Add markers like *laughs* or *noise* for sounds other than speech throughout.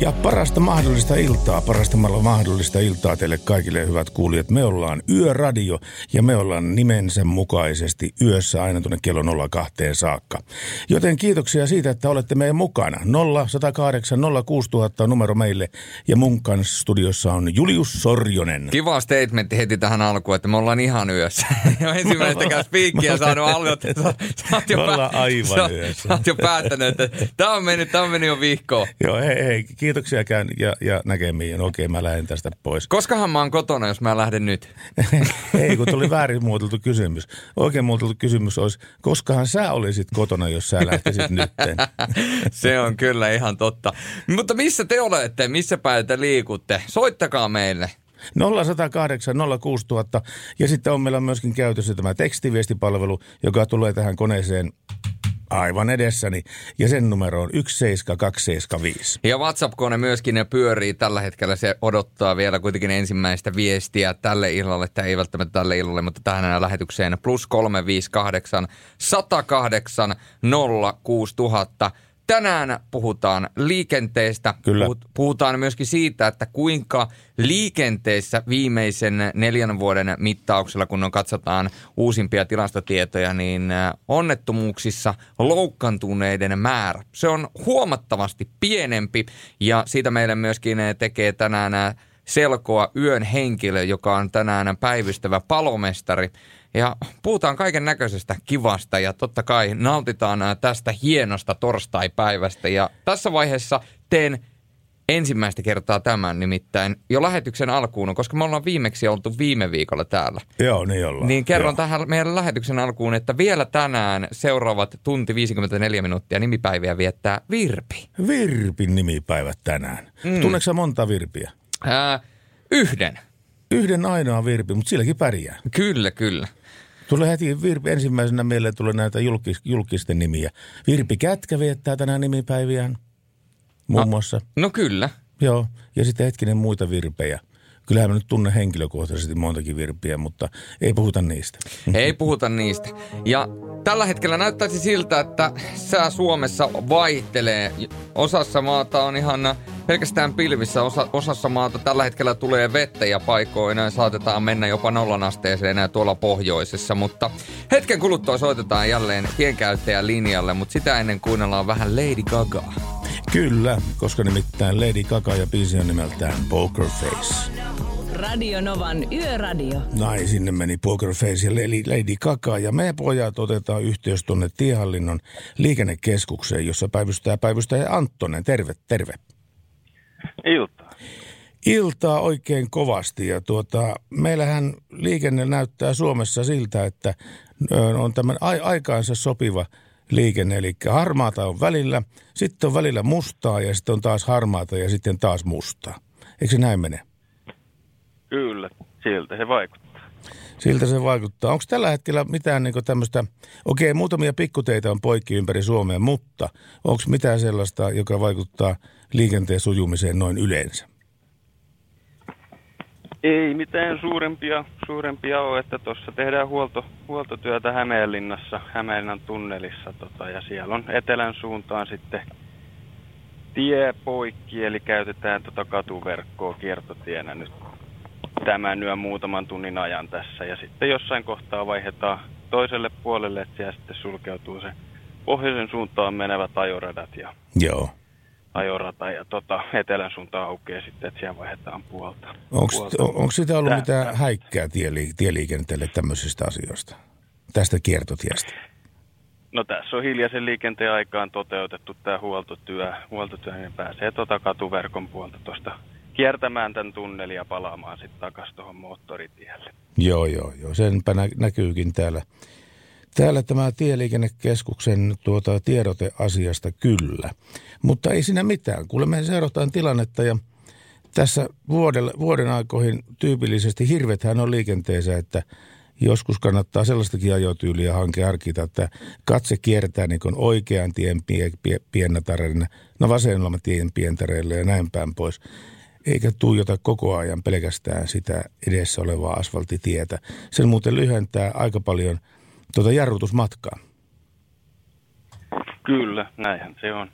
Ja parasta mahdollista iltaa, parastamalla mahdollista iltaa teille kaikille hyvät kuulijat. Me ollaan Yöradio ja me ollaan nimensä mukaisesti yössä aina tuonne kello 02 saakka. Joten kiitoksia siitä, että olette meidän mukana. 0108 06000 on numero meille ja mun kanssa studiossa on Julius Sorjonen. Kiva statementti heti tähän alkuun, että me ollaan ihan yössä. *laughs* Jo ensimmäistäkään spiikkiä saanut aloittaa. Sä, sä, oot jo Me ollaan aivan sä, yössä. Sä oot jo päättänyt, että tämä on mennyt, tää on mennyt jo vihkoon. Joo, hei, hei, kiitoksia käyn ja, ja näkemiin. Okei, mä lähden tästä pois. *laughs* Koskahan mä oon kotona, jos mä lähden nyt? *laughs* Ei, kun tuli väärin muotoiltu kysymys. Oikein muotoiltu kysymys olisi, koskahan sä olisit kotona, jos sä lähtisit nytten? *laughs* Se on kyllä ihan totta. Mutta missä te olette? Missä päin te liikutte? Soittakaa meille. 0108 06000 ja sitten on meillä myöskin käytössä tämä tekstiviestipalvelu, joka tulee tähän koneeseen aivan edessäni ja sen numero on 17275. Ja WhatsApp-kone myöskin ne pyörii tällä hetkellä. Se odottaa vielä kuitenkin ensimmäistä viestiä tälle illalle, tai ei välttämättä tälle illalle, mutta tähän lähetykseen plus 358 108 06000. Tänään puhutaan liikenteestä. Kyllä. Puhut- Puhutaan myöskin siitä, että kuinka liikenteessä viimeisen neljän vuoden mittauksella, kun on katsotaan uusimpia tilastotietoja, niin äh, onnettomuuksissa loukkantuneiden määrä, se on huomattavasti pienempi ja siitä meille myöskin äh, tekee tänään äh, selkoa yön henkilö, joka on tänään päivystävä palomestari. Ja puhutaan kaiken näköisestä kivasta ja totta kai nautitaan ää, tästä hienosta torstaipäivästä. Ja tässä vaiheessa teen ensimmäistä kertaa tämän nimittäin jo lähetyksen alkuun, koska me ollaan viimeksi oltu viime viikolla täällä. Joo, niin ollaan. Niin kerron Joo. tähän meidän lähetyksen alkuun, että vielä tänään seuraavat tunti 54 minuuttia nimipäiviä viettää Virpi. Virpin nimipäivät tänään. Mm. Tunneeko monta virpiä? Ää, yhden. Yhden ainoa virpi, mutta silläkin pärjää. Kyllä, kyllä. Tulee heti Virpi, ensimmäisenä mieleen tulee näitä julkis, julkisten nimiä. Virpi Kätkä viettää tänään nimipäiviään, muun No. muassa. No kyllä. Joo, ja sitten hetkinen muita virpejä. Kyllähän mä nyt tunnen henkilökohtaisesti montakin virpiä, mutta ei puhuta niistä. Ei puhuta niistä. Ja tällä hetkellä näyttäisi siltä, että sää Suomessa vaihtelee. Osassa maata on ihan pelkästään pilvissä, osa, osassa maata tällä hetkellä tulee vettä ja paikoina saatetaan mennä jopa nollan asteeseen tuolla pohjoisessa. Mutta hetken kuluttua soitetaan jälleen tienkäyttäjän linjalle, mutta sitä ennen kuunnellaan vähän Lady Gaga. Kyllä, koska nimittäin Lady Gaga ja biisi on nimeltään Poker Face. Radio Novan Yöradio. Nai, sinne meni Poker Face ja Lady, Lady Gaga. Ja me pojat otetaan yhteys tuonne tiehallinnon liikennekeskukseen, jossa päivystää päivystäjä Anttonen. Terve, terve. Iltaa. Iltaa oikein kovasti ja tuota, meillähän liikenne näyttää Suomessa siltä, että on tämän ai- aikaansa sopiva liikenne, eli harmaata on välillä, sitten on välillä mustaa ja sitten on taas harmaata ja sitten taas mustaa. Eikö se näin mene? Kyllä, siltä se vaikuttaa. Siltä se vaikuttaa. Onko tällä hetkellä mitään niin tämmöistä, okei muutamia pikkuteitä on poikki ympäri Suomea, mutta onko mitään sellaista, joka vaikuttaa liikenteen sujumiseen noin yleensä? Ei mitään suurempia, suurempia ole, että tuossa tehdään huolto, huoltotyötä Hämeenlinnassa, Hämeenlinnan tunnelissa tota, ja siellä on etelän suuntaan sitten tie poikki, eli käytetään tota katuverkkoa kiertotienä nyt tämän yön muutaman tunnin ajan tässä ja sitten jossain kohtaa vaihdetaan toiselle puolelle, että siellä sitten sulkeutuu se pohjoisen suuntaan menevät ajoradat ja Joo. ajorata ja tota, etelän suuntaan aukeaa sitten, että siellä vaihdetaan puolta. Onko, sitä ollut Tää- mitään häikkää tieli, tieliikenteelle tämmöisistä asioista? Tästä kiertotiestä? No tässä on hiljaisen liikenteen aikaan toteutettu tämä huoltotyö. Huoltotyö niin pääsee tuota katuverkon puolta tuosta kiertämään tämän tunnelin ja palaamaan sitten takaisin tuohon moottoritielle. Joo, joo, joo. Senpä nä- näkyykin täällä. Täällä tämä Tieliikennekeskuksen tuota, tiedote asiasta kyllä. Mutta ei siinä mitään. Kuule, me seurataan tilannetta ja tässä vuodelle, vuoden aikoihin tyypillisesti hirvethän on liikenteessä, että joskus kannattaa sellaistakin ajotyyliä hanke harkita, että katse kiertää niin oikean tien pie, pie, piennatareina, no vasemmalla tien pientareille ja näin päin pois. Eikä tuijota koko ajan pelkästään sitä edessä olevaa asfaltitietä. Sen muuten lyhentää aika paljon tuota jarrutusmatkaa. Kyllä, näinhän se on.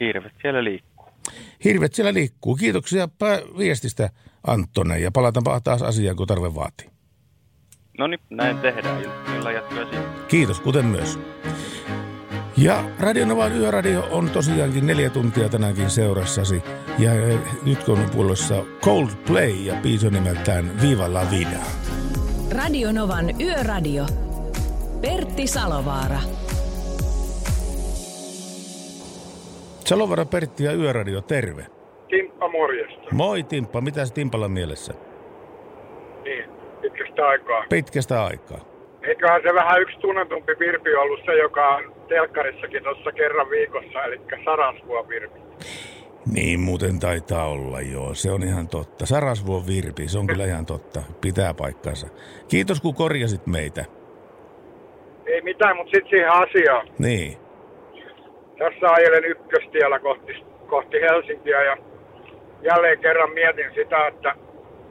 Hirvet siellä liikkuu. Hirvet siellä liikkuu. Kiitoksia viestistä Anttonen ja palataanpa taas asiaan, kun tarve vaatii. No niin, näin tehdään. Illan jatkoa. Kiitos, kuten myös. Ja Radionovan yöradio on tosiaankin neljä tuntia tänäänkin seurassasi. Ja eh, nyt kun on puolessa Coldplay ja biisi on nimeltään Viva la Vida. Radio Novan Yöradio. Pertti Salovaara. Salovara Pertti ja Yöradio, terve. Timppa morjesta. Moi Timppa, mitä Timpalla on mielessä? Niin, pitkästä aikaa. Pitkästä aikaa. Eiköhän se vähän yksi tunnetumpi Virpi ollut se, joka on telkkarissakin tuossa kerran viikossa, eli Sarasvuo Virpi. Niin muuten taitaa olla, joo. Se on ihan totta. Sarasvuon Virpi, se on kyllä ihan totta. Pitää paikkansa. Kiitos kun korjasit meitä. Ei mitään, mutta sitten siihen asiaan. Niin. Tässä ajelen ykköstiellä kohti, kohti Helsinkiä ja jälleen kerran mietin sitä, että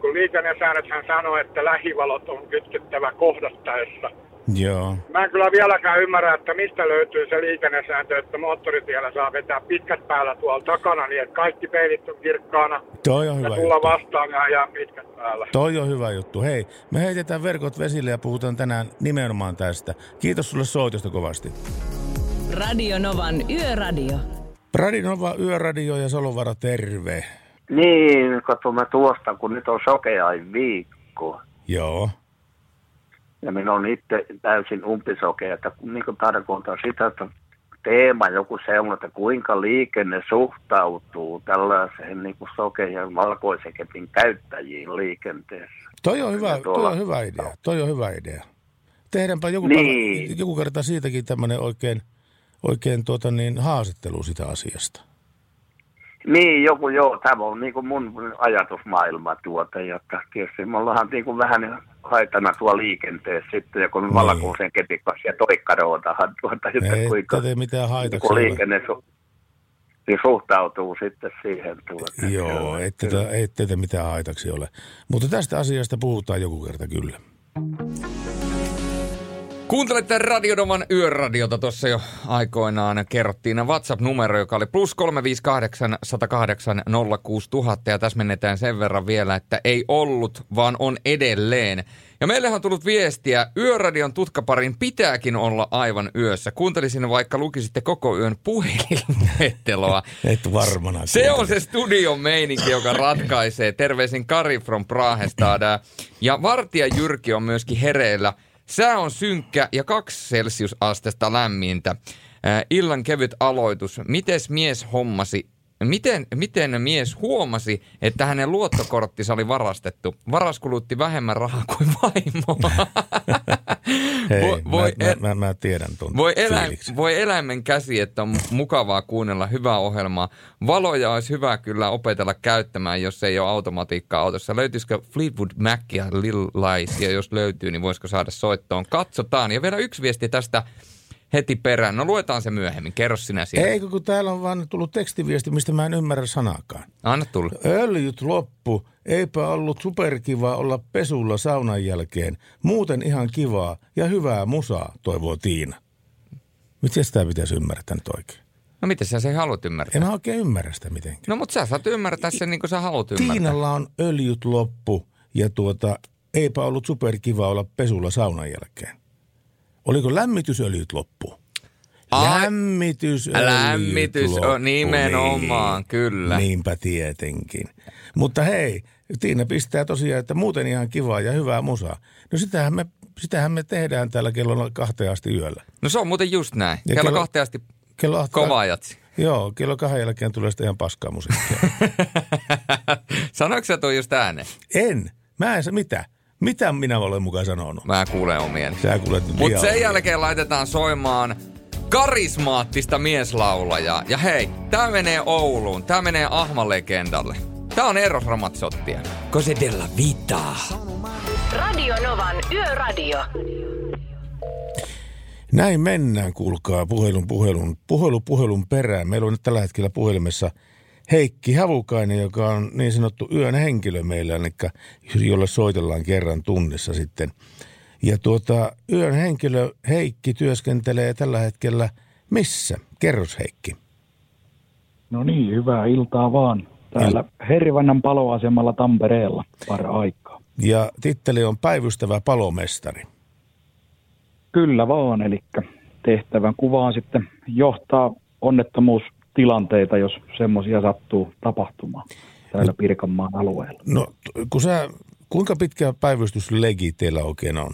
kun liikennesäännöthän sanoo, että lähivalot on kytkettävä kohdattaessa. Joo. Mä en kyllä vieläkään ymmärrä, että mistä löytyy se liikennesääntö, että moottoritiellä saa vetää pitkät päällä tuolla takana niin, että kaikki peilit on kirkkaana Toi on ja hyvä tulla juttu. vastaan ja ajaa pitkät päällä. Toi on hyvä juttu. Hei, me heitetään verkot vesille ja puhutaan tänään nimenomaan tästä. Kiitos sulle soitosta kovasti. Radio Novan Yöradio. Radinova Yöradio ja Salovara, terve. Niin, katsomme tuosta, kun nyt on sokeain viikko. Joo. Ja minä olen itse täysin umpisokea, että niin kuin tarkoitan sitä, että teema joku sellainen, että kuinka liikenne suhtautuu tällaiseen niin kuin sokean ja valkoisen kepin käyttäjiin liikenteessä. Toi on hyvä, toi tuolla- on hyvä idea. Toi on hyvä idea. Tehdäänpä joku, Niin. päivä, joku kerta siitäkin tämmöinen oikein, oikein tuota niin, haastattelu sitä asiasta. Niin, joku joo, tämä on niin kuin mun ajatusmaailma tuota, ja että tietysti me ollaan niin kuin vähän haitana tuo liikenteessä sitten, ja kun Niin. valkoisen kepin kanssa ja toikkaroutahan tuota, että Ei kuinka... tätä mitään haitaksi kun ole. liikenne su- niin suhtautuu sitten siihen. Tuota. Joo, tätä, ei tätä mitään haitaksi ole. Mutta tästä asiasta puhutaan joku kerta kyllä. Kuuntelette Radionovan yöradiota tuossa jo aikoinaan. Kerrottiin WhatsApp-numero, joka oli plus 358 108 06000. Ja tässä mennetään sen verran vielä, että ei ollut, vaan on edelleen. Ja meille on tullut viestiä, yöradion tutkaparin pitääkin olla aivan yössä. Kuuntelisin vaikka lukisitte koko yön puhelinluetteloa. *laughs* Et varmana. Se on se studion meininki, joka ratkaisee. Terveisin Kari from Prahestad. Ja Vartija Jyrki on myöskin hereillä. Sää on synkkä ja kaksi celsiusastetta lämmintä. Äh, illan kevyt aloitus. Mites mies hommasi Miten, miten mies huomasi, että hänen luottokorttinsa oli varastettu? Varas kulutti vähemmän rahaa kuin vaimo. *laughs* Hei, voi, voi, mä, mä, mä, mä, tiedän tuon voi, elä, fiiliksen. voi eläimen käsi, että on mukavaa kuunnella hyvää ohjelmaa. Valoja olisi hyvä kyllä opetella käyttämään, jos ei ole automatiikkaa autossa. Löytyisikö Fleetwood Mac ja Lil Lies, ja jos löytyy, niin voisiko saada soittoon? Katsotaan. Ja vielä yksi viesti tästä heti perään. No luetaan se myöhemmin. Kerro sinä siellä. Eikö, kun täällä on vaan tullut tekstiviesti, mistä mä en ymmärrä sanakaan. Anna tulla. Öljyt loppu. Eipä ollut superkiva olla pesulla saunan jälkeen. Muuten ihan kivaa ja hyvää musaa, toivoo Tiina. Miten sitä pitäisi ymmärtää nyt oikein? No miten sä se haluat ymmärtää? En mä oikein ymmärrä sitä mitenkään. No mutta sä saat ymmärtää sen niin kuin sä haluat ymmärtää. Tiinalla on öljyt loppu ja tuota, eipä ollut superkiva olla pesulla saunan jälkeen. Oliko lämmitysöljyt loppu? Ai, Lämmitysöljyt lämmitys, loppu, o, nimenomaan, kyllä. Niinpä tietenkin. Mutta hei, Tiina pistää tosiaan, että muuten ihan kivaa ja hyvää musaa. No sitähän me, sitähän me tehdään täällä kello kahteen asti yöllä. No se on muuten just näin. Ja Kello kello- kahteen asti Kello kova jatsi. Joo, kello kahden jälkeen tulee sitten ihan paskaa musiikkia. *laughs* Sanoiko sä toi just ääneen? en. Mä en se mitä. Mitä minä olen mukaan sanonut? Mä kuulen omieni. Sä kuulet nyt Mutta sen jälkeen laitetaan soimaan karismaattista mieslaulajaa. Ja hei, tää menee Ouluun. Tää menee Ahman legendalle. Tää on Eros Ramazzottia. Cose della vita. Radio Novan Yöradio. Näin mennään, kuulkaa, puhelun, puhelun, puhelu puhelun perään. Meillä on nyt tällä hetkellä puhelimessa Heikki Havukainen, joka on niin sanottu yön henkilö meillä, eli jolle soitellaan kerran tunnissa sitten. Ja tuota, yön henkilö Heikki työskentelee tällä hetkellä missä? Kerros Heikki. No niin, hyvää iltaa vaan. Täällä Hervannan paloasemalla Tampereella para-aikaa. Ja titteli on päivystävä palomestari. Kyllä vaan, eli tehtävän kuvaan sitten johtaa onnettomuustilanteita, jos semmoisia sattuu tapahtumaan täällä Pirkanmaan alueella. No, kun sä, kuinka pitkä päivystyslegi teillä oikein on?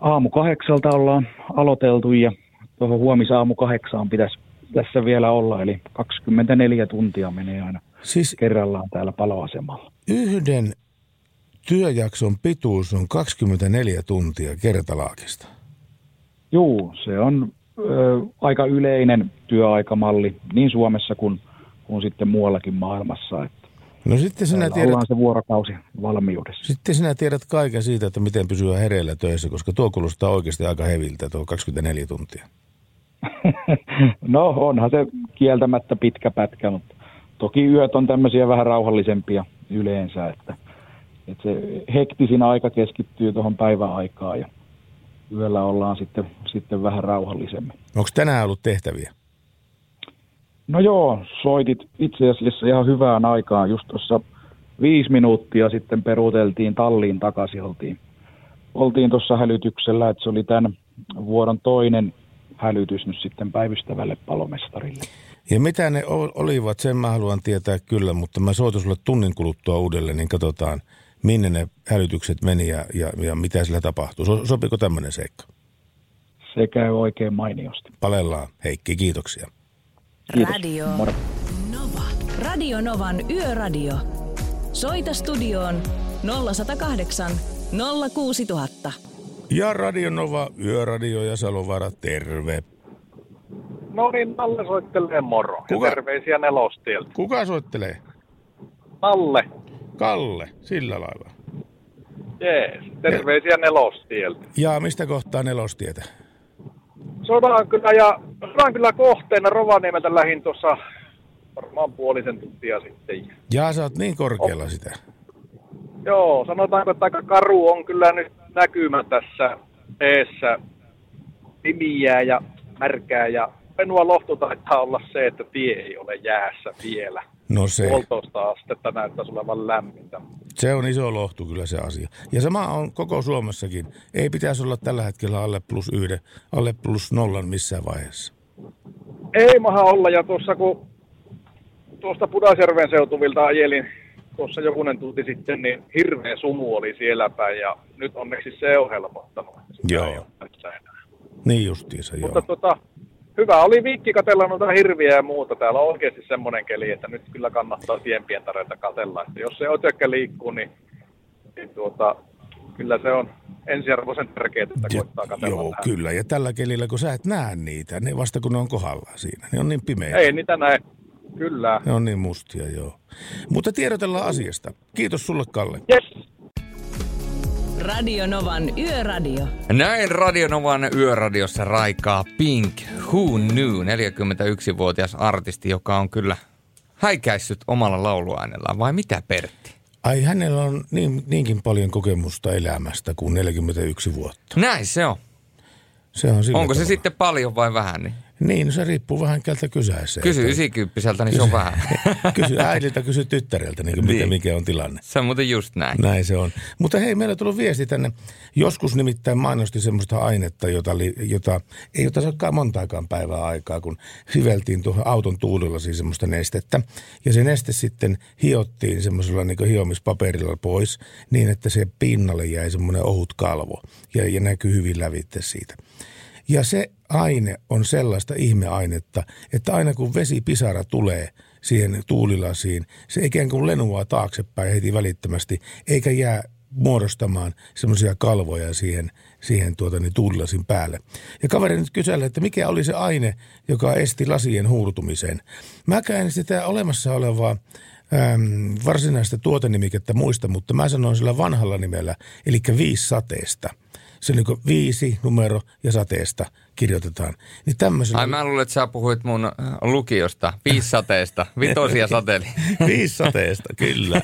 Aamu kahdeksalta ollaan aloiteltu ja tuohon huomisaamu kahdeksaan pitäisi tässä vielä olla, eli 24 tuntia menee aina Siis kerrallaan täällä paloasemalla. yhden työjakson pituus on 24 tuntia kertalaakista. Juu, se on ö, aika yleinen työaikamalli niin Suomessa kuin, kuin sitten muuallakin maailmassa. Että No sitten sinä, tiedät, ollaan se vuorokausi valmiudessa. sitten sinä tiedät kaiken siitä, että miten pysyä hereillä töissä, koska tuo kuulostaa oikeasti aika heviltä, tuo 24 tuntia. *laughs* No onhan se kieltämättä pitkä pätkä, mutta toki yöt on tämmöisiä vähän rauhallisempia yleensä, että, että se hektisin aika keskittyy tuohon päiväaikaan ja yöllä ollaan sitten, sitten vähän rauhallisemmin. Onko tänään ollut tehtäviä? No joo, soitit itse asiassa ihan hyvään aikaan. Just tuossa viisi minuuttia sitten peruuteltiin talliin takaisin. Oltiin, oltiin tuossa hälytyksellä, että se oli tämän vuoron toinen hälytys nyt sitten päivystävälle palomestarille. Ja mitä ne olivat, sen mä haluan tietää kyllä, mutta mä soitan sulle tunnin kuluttua uudelleen, niin katsotaan, minne ne hälytykset meni ja, ja, ja mitä sillä tapahtuu. So, sopiko tämmöinen seikka? Se käy oikein mainiosti. Palellaan. Heikki, kiitoksia. Kiitos. Radio Moro. Nova. Radio Novan Yöradio. Soita studioon 0108 06000. Ja Radio Nova, Yöradio ja Salovaara, terve. No niin, Nalle soittelee moro. Ja Kuka? terveisiä nelostieltä. Kuka soittelee? Nalle, Kalle, sillä lailla. jees. Terveisiä nelostieltä. Ja mistä kohtaa nelostietä? Sodan kyllä ja sodan kyllä kohteena Rovaniemeltä lähin tuossa varmaan puolisen tuntia sitten. Ja sä oot niin korkealla sitä. Joo, sanotaanko, että aika karu on kyllä nyt näkymä tässä eessä. Pimiää ja märkää ja Penua lohtu taitaa olla se, että tie ei ole jäässä vielä. No se, Puolitoista astetta näyttäisi olevan lämmintä. se on iso lohtu kyllä se asia. Ja sama on koko Suomessakin. Ei pitäisi olla tällä hetkellä alle plus yhden, alle plus nollan missään vaiheessa. Ei maha olla, ja tuossa kun tuosta Pudasjärven seutuvilta ajelin tuossa jokunen tunti sitten, niin hirveä sumu oli siellä päin, ja nyt onneksi se on helpottanut. Sitä Joo. Niin justiinsa, joo. Mutta tota, hyvä oli viikki katella noita hirviä ja muuta. Täällä on oikeasti semmoinen keli, että nyt kyllä kannattaa tienpientareita katella. Että jos se ötökkä liikkuu, niin, niin tuota, kyllä se on ensiarvoisen tärkeää, että Ja- koittaa katella Joo, tähän. kyllä. Ja tällä kelillä, kun sä et näe niitä, ne vasta kun ne on kohdallaan siinä. Ne on niin pimeitä. Ei niitä näe. Kyllä. Ne on niin mustia, joo. Mutta tiedotellaan asiasta. Kiitos sulle, Kalle. Yes. Radio Novan Yöradio. Näin Radionovan yöradiossa raikaa Pink Who Knew, 41-vuotias artisti, joka on kyllä häikäissyt omalla lauluäänellään. Vai mitä Pertti? Ai hänellä on niin, niinkin paljon kokemusta elämästä kuin 41 vuotta. Näin se on. Se on Onko se tavalla. sitten paljon vai vähän? Niin? Niin, no se riippuu vähän keltä kysäessä. Kysy Että- 90 niin se on vähän. *laughs* kysy äidiltä, kysy tyttäreltä, niin, niin. Niin. Mitä, mikä on tilanne. Se on muuten just näin. Näin se on. Mutta hei, meillä on tullut viesti tänne. Joskus nimittäin mainosti semmoista ainetta, jota, li, jota ei ota saakkaan montaakaan päivää aikaa, kun hiveltiin tuohon auton tuulilla siis semmoista nestettä. Ja se neste sitten hiottiin semmoisella niin hiomispaperilla pois niin, että se pinnalle jäi semmoinen ohut kalvo ja, ja näkyy hyvin lävitte siitä. Ja se aine on sellaista ihmeainetta, että aina kun vesipisara tulee siihen tuulilasiin, se ikään kuin lenuaa taaksepäin heti välittömästi, eikä jää muodostamaan semmoisia kalvoja siihen, siihen tuota, niin tuulilasin päälle. Ja kaveri nyt kyseli, että mikä oli se aine, joka esti lasien huurtumisen. Mäkään sitä olemassa olevaa äm, varsinaista tuotenimikettä muista, mutta mä sanoin sillä vanhalla nimellä, eli viisi sateesta. Se on niin viisi numero ja sateesta kirjoitetaan. Niin tämmöisellä... Ai mä luulen, että sä puhuit mun äh, lukiosta, viisi sateesta, vitosia *laughs* sateli. viisi sateesta, kyllä.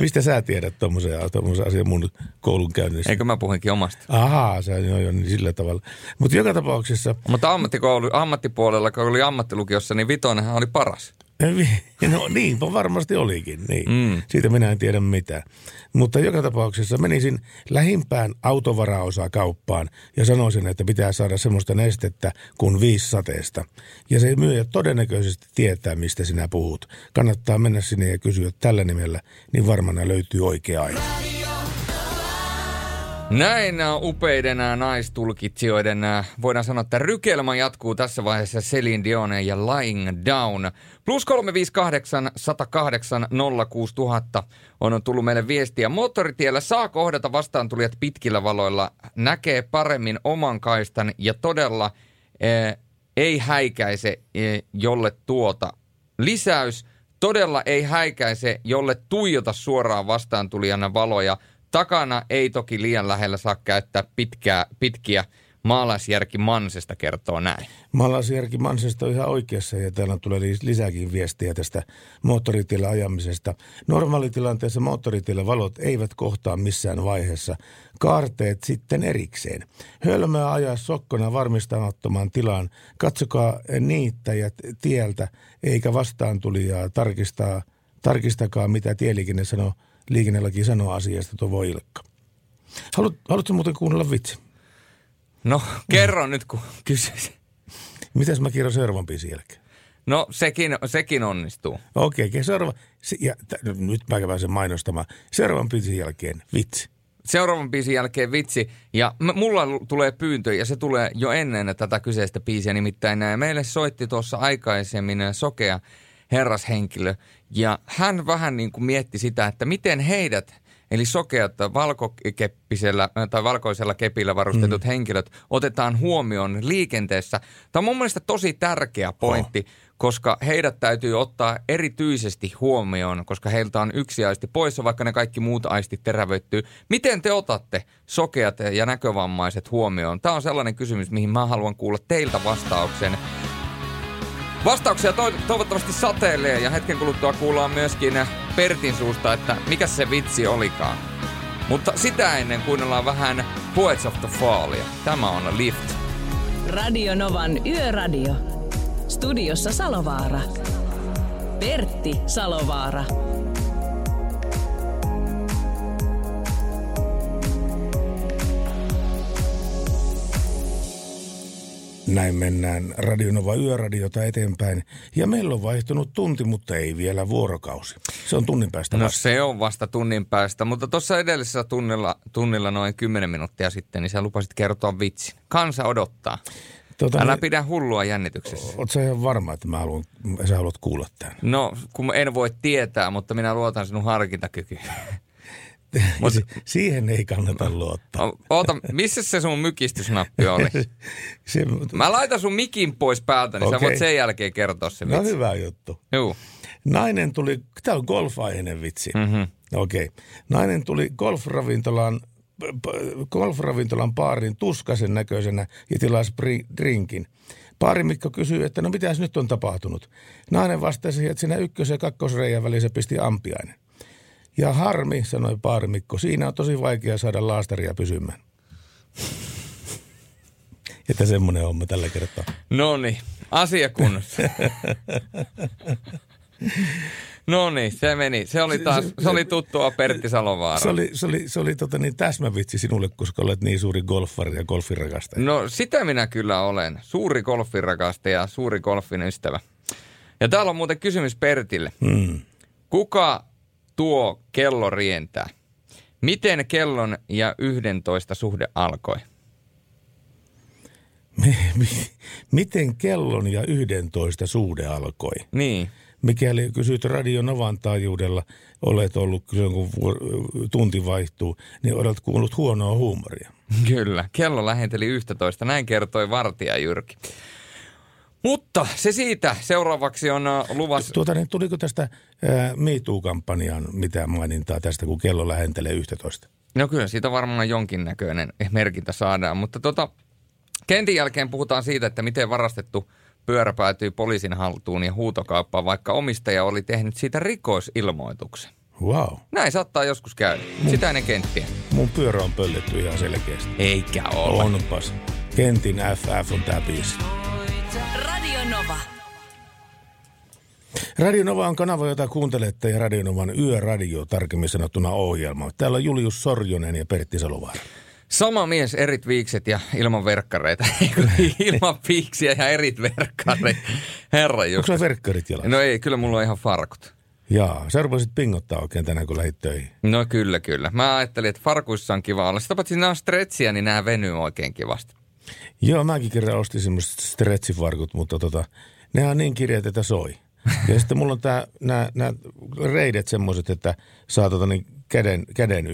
Mistä sä tiedät tuommoisen asian mun koulun käynnissä? Eikö mä puhuinkin omasta? Ahaa, se on jo niin sillä tavalla. Mutta joka tapauksessa... Mutta ammattikoulu, ammattipuolella, kun oli ammattilukiossa, niin vitonenhan oli paras. No niinpä varmasti olikin, niin. Mm. Siitä minä en tiedä mitään. Mutta joka tapauksessa menisin lähimpään kauppaan ja sanoisin, että pitää saada semmoista nestettä kuin viisi sateesta. Ja se myyjä todennäköisesti tietää, mistä sinä puhut. Kannattaa mennä sinne ja kysyä tällä nimellä, niin varmana löytyy oikea aina. Näin upeiden naistulkitsijoiden voidaan sanoa, että rykelmä jatkuu tässä vaiheessa Celine Dion ja Lying Down. Plus 358 108 06000 on tullut meille viestiä. Moottoritiellä saa kohdata vastaantulijat pitkillä valoilla, näkee paremmin oman kaistan ja todella eh, ei häikäise, eh, jolle tuota. Lisäys, todella ei häikäise, jolle tuijota suoraan vastaantulijana valoja – Takana ei toki liian lähellä saa käyttää pitkää, pitkiä Maalaisjärki Mansesta kertoo näin. Maalaisjärki Mansesta on ihan oikeassa ja täällä tulee lisääkin viestiä tästä moottoritiellä ajamisesta. Normaalitilanteessa moottoritiellä valot eivät kohtaa missään vaiheessa. Kaarteet sitten erikseen. Hölmöä ajaa sokkona varmistamattomaan tilaan. Katsokaa ja tieltä eikä vastaan tulijaa. Tarkistaa, tarkistakaa mitä tieliikenne sanoo liikennelaki sanoo asiasta, Tovo Ilkka. Haluat, haluatko muuten kuunnella vitsi? No, kerro nyt, kun *laughs* kysyisin. Mitäs mä kirjoin seuraavan biisin jälkeen? No, sekin, sekin onnistuu. Okei, okay, seuraava. Se, ja, t- nyt mä käyn sen mainostamaan. Seuraavan biisin jälkeen vitsi. Seuraavan biisin jälkeen vitsi. Ja m- mulla tulee pyyntö, ja se tulee jo ennen tätä kyseistä biisiä. Nimittäin meille soitti tuossa aikaisemmin sokea herrashenkilö. Ja hän vähän niin kuin mietti sitä, että miten heidät, eli sokeat valkokeppisellä tai valkoisella kepillä varustetut mm. henkilöt otetaan huomioon liikenteessä. Tämä on mun mielestä tosi tärkeä pointti, oh. koska heidät täytyy ottaa erityisesti huomioon, koska heiltä on yksi aisti poissa, vaikka ne kaikki muut aistit terävöittyy. Miten te otatte sokeat ja näkövammaiset huomioon? Tämä on sellainen kysymys, mihin mä haluan kuulla teiltä vastauksen. Vastauksia to- toivottavasti sateilee ja hetken kuluttua kuullaan myöskin Pertin suusta, että mikä se vitsi olikaan. Mutta sitä ennen kuunnellaan vähän Poets of the Fallia. Tämä on Lift. Radio Novan Yöradio. Studiossa Salovaara. Pertti Salovaara. Näin mennään Radionova Yöradiota eteenpäin. Ja meillä on vaihtunut tunti, mutta ei vielä vuorokausi. Se on tunnin päästä No se on vasta tunnin päästä, mutta tuossa edellisessä tunnilla, tunnilla noin 10 minuuttia sitten, niin sä lupasit kertoa vitsin. Kansa odottaa. Tota, Älä pidä hullua jännityksessä. Oletko ihan varma, että mä haluan, sä haluat kuulla tämän? No, kun en voi tietää, mutta minä luotan sinun harkintakykyyn. *laughs* Mut, siihen ei kannata luottaa. Oota, missä se sun mykistysnappi oli? *laughs* se, Mä laitan sun mikin pois päältä, niin okay. sä voit sen jälkeen kertoa se no vitsi. Hyvä juttu. Juu. Nainen tuli, tää on golf-aiheinen vitsi. Mm-hmm. Okei. Okay. Nainen tuli golfravintolaan golfravintolan paarin tuskasen näköisenä ja tilasi drinkin. Mikko kysyi, että no mitäs nyt on tapahtunut. Nainen vastasi, että siinä ykkös- ja kakkosreijän välissä pisti ampiainen. Ja harmi, sanoi Paarimikko, siinä on tosi vaikea saada laastaria pysymään. *laughs* Että semmoinen homma tällä kertaa. No niin, asia kunnossa. No niin, se meni. Se oli taas, se, se oli tuttua Pertti Salovaara. Se oli, se oli, se oli tota niin täsmävitsi sinulle, koska olet niin suuri golfari ja golfirakastaja. No sitä minä kyllä olen. Suuri golfirakastaja ja suuri golfin ystävä. Ja täällä on muuten kysymys Pertille. Hmm. Kuka tuo kello rientää. Miten kellon ja 11 suhde alkoi? mi, mi, miten kellon ja 11 suhde alkoi? Niin. Mikäli kysyt Radionovan taajuudella, olet ollut kun tunti vaihtuu, niin olet kuullut huonoa huumoria. Kyllä, kello lähenteli 11, näin kertoi vartija Jyrki. Mutta se siitä. Seuraavaksi on äh, luvassa... Tuota, niin tuliko tästä ää, MeToo-kampanjaan mitään mainintaa tästä, kun kello lähentelee 11? No kyllä, siitä varmaan jonkinnäköinen merkintä saadaan. Mutta tota, kentin jälkeen puhutaan siitä, että miten varastettu pyörä päätyi poliisin haltuun ja huutokauppaan, vaikka omistaja oli tehnyt siitä rikosilmoituksen. Wow. Näin saattaa joskus käydä. Sitä ennen kenttiä. Mun pyörä on pölletty ihan selkeästi. Eikä ole. Onpas. Kentin FF on tää biisi. Radio Nova on kanava, jota kuuntelette ja Radio Novan yöradio, tarkemmin sanottuna ohjelma. Täällä on Julius Sorjonen ja Pertti Salovaara. Sama mies, erit viikset ja ilman verkkareita. *laughs* Eikö *laughs* ilman piiksiä ja erit verkkareita. Herra Onko just. sulla verkkarit jalassa? No ei, kyllä mulla on ihan farkut. Jaa, sä rupesit pingottaa oikein tänään, kun lähdit töihin. No kyllä, kyllä. Mä ajattelin, että farkuissa on kiva olla. Sitä paitsi nämä on stretchiä, niin nämä venyy oikein kivasti. Joo, mäkin kerran ostin semmoiset stretchifarkut, mutta tota, nehän on niin kirjat, että soi. *laughs* Ja sitten mulla on tää, nää reidet semmoiset, että saa tota niin käden, käden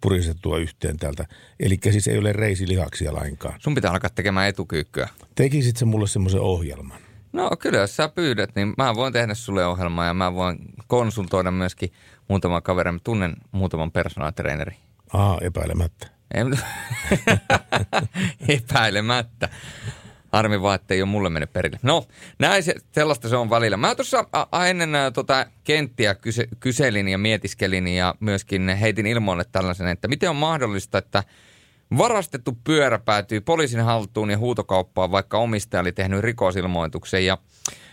puristettua yhteen täältä. Eli siis ei ole reisilihaksia lainkaan. Sun pitää alkaa tekemään etukyykkyä. Tekisit sä mulle semmoisen ohjelman? No kyllä, jos sä pyydät, niin mä voin tehdä sulle ohjelmaa ja mä voin konsultoida myöskin muutaman kaverin. Mä tunnen muutaman personaalitreeneri. Aa, epäilemättä. *laughs* Epäilemättä. Harmi vaan, että ei ole mulle mennyt perille. No, näin se, sellaista se on välillä. Mä tuossa ennen tota, kenttiä kyse, kyselin ja mietiskelin ja myöskin heitin ilmoille tällaisen, että miten on mahdollista, että varastettu pyörä päätyy poliisin haltuun ja huutokauppaan, vaikka omistaja oli tehnyt rikosilmoituksen. Ja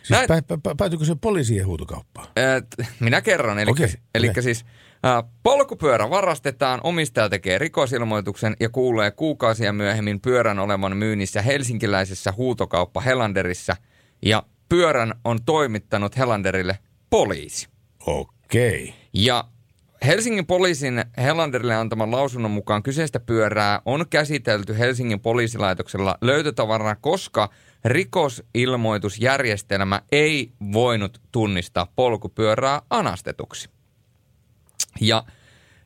Siis näin- pä, pä, pä, päätyykö se poliisien huutokauppaan? Ää, Minä kerron. Eli, Okei, eli okei. siis polkupyörä varastetaan, omistaja tekee rikosilmoituksen ja kuulee kuukausia myöhemmin pyörän olevan myynnissä helsinkiläisessä huutokauppa Helanderissa ja pyörän on toimittanut Helanderille poliisi. Okei. Ja Helsingin poliisin Helanderille antaman lausunnon mukaan kyseistä pyörää on käsitelty Helsingin poliisilaitoksella löytötavarana, koska rikosilmoitusjärjestelmä ei voinut tunnistaa polkupyörää anastetuksi. Ja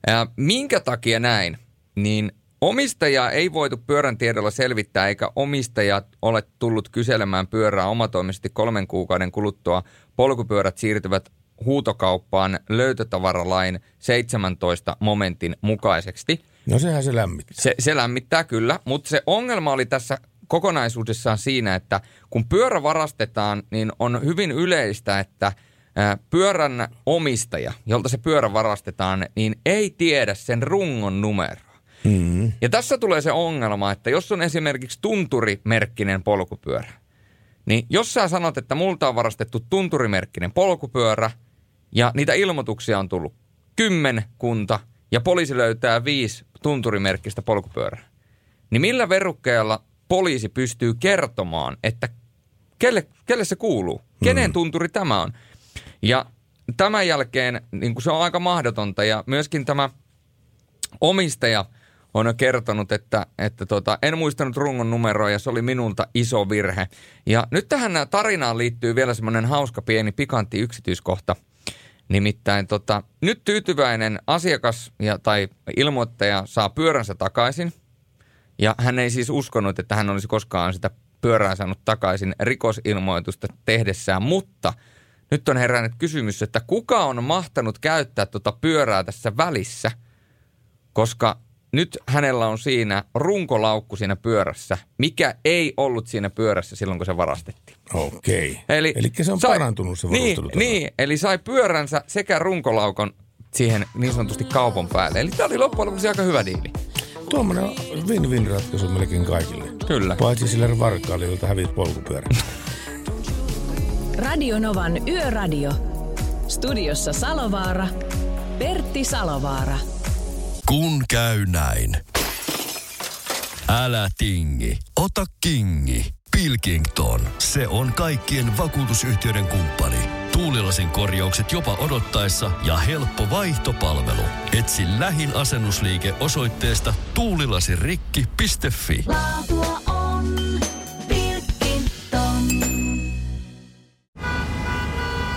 ää, minkä takia näin? Niin omistajaa ei voitu pyörän tiedolla selvittää, eikä omistaja ole tullut kyselemään pyörää omatoimisesti kolmen kuukauden kuluttua. Polkupyörät siirtyvät huutokauppaan löytötavaralain 17 momentin mukaisesti. No sehän se lämmittää. Se, se lämmittää kyllä, mutta se ongelma oli tässä kokonaisuudessaan siinä, että kun pyörä varastetaan, niin on hyvin yleistä, että pyörän omistaja, jolta se pyörä varastetaan, niin ei tiedä sen rungon numeroa. Mm. Ja tässä tulee se ongelma, että jos on esimerkiksi tunturimerkkinen polkupyörä, niin jos sä sanot, että multa on varastettu tunturimerkkinen polkupyörä ja niitä ilmoituksia on tullut kymmenkunta ja poliisi löytää viisi tunturimerkkistä polkupyörää, niin millä verukkeella poliisi pystyy kertomaan, että kelle, kelle se kuuluu? Kenen tunturi tämä on? Ja tämän jälkeen niin kuin se on aika mahdotonta ja myöskin tämä omistaja on kertonut, että, että tota, en muistanut rungon numeroa ja se oli minulta iso virhe. Ja nyt tähän tarinaan liittyy vielä semmoinen hauska pieni pikantti yksityiskohta. Nimittäin tota, nyt tyytyväinen asiakas ja, tai ilmoittaja saa pyöränsä takaisin. Ja hän ei siis uskonut, että hän olisi koskaan sitä pyörää saanut takaisin rikosilmoitusta tehdessään, mutta nyt on herännyt kysymys, että kuka on mahtanut käyttää tuota pyörää tässä välissä, koska nyt hänellä on siinä runkolaukku siinä pyörässä, mikä ei ollut siinä pyörässä silloin, kun se varastettiin. Okei. Eli, Eli se on sai- parantunut se niin, niin, eli sai pyöränsä sekä runkolaukon siihen niin sanotusti kaupan päälle. Eli tämä oli loppujen lopuksi aika hyvä diili. Tuommoinen win-win ratkaisu melkein kaikille. Kyllä. Paitsi sille varkaalle, jolta hävit polkupyörä. *laughs* Radio Novan Yöradio. Studiossa Salovaara. Pertti Salovaara. Kun käy näin. Älä tingi, ota kingi. Pilkington, se on kaikkien vakuutusyhtiöiden kumppani. Tuulilasin korjaukset jopa odottaessa ja helppo vaihtopalvelu. Etsi lähin asennusliike osoitteesta tuulilasirikki.fi. Laatua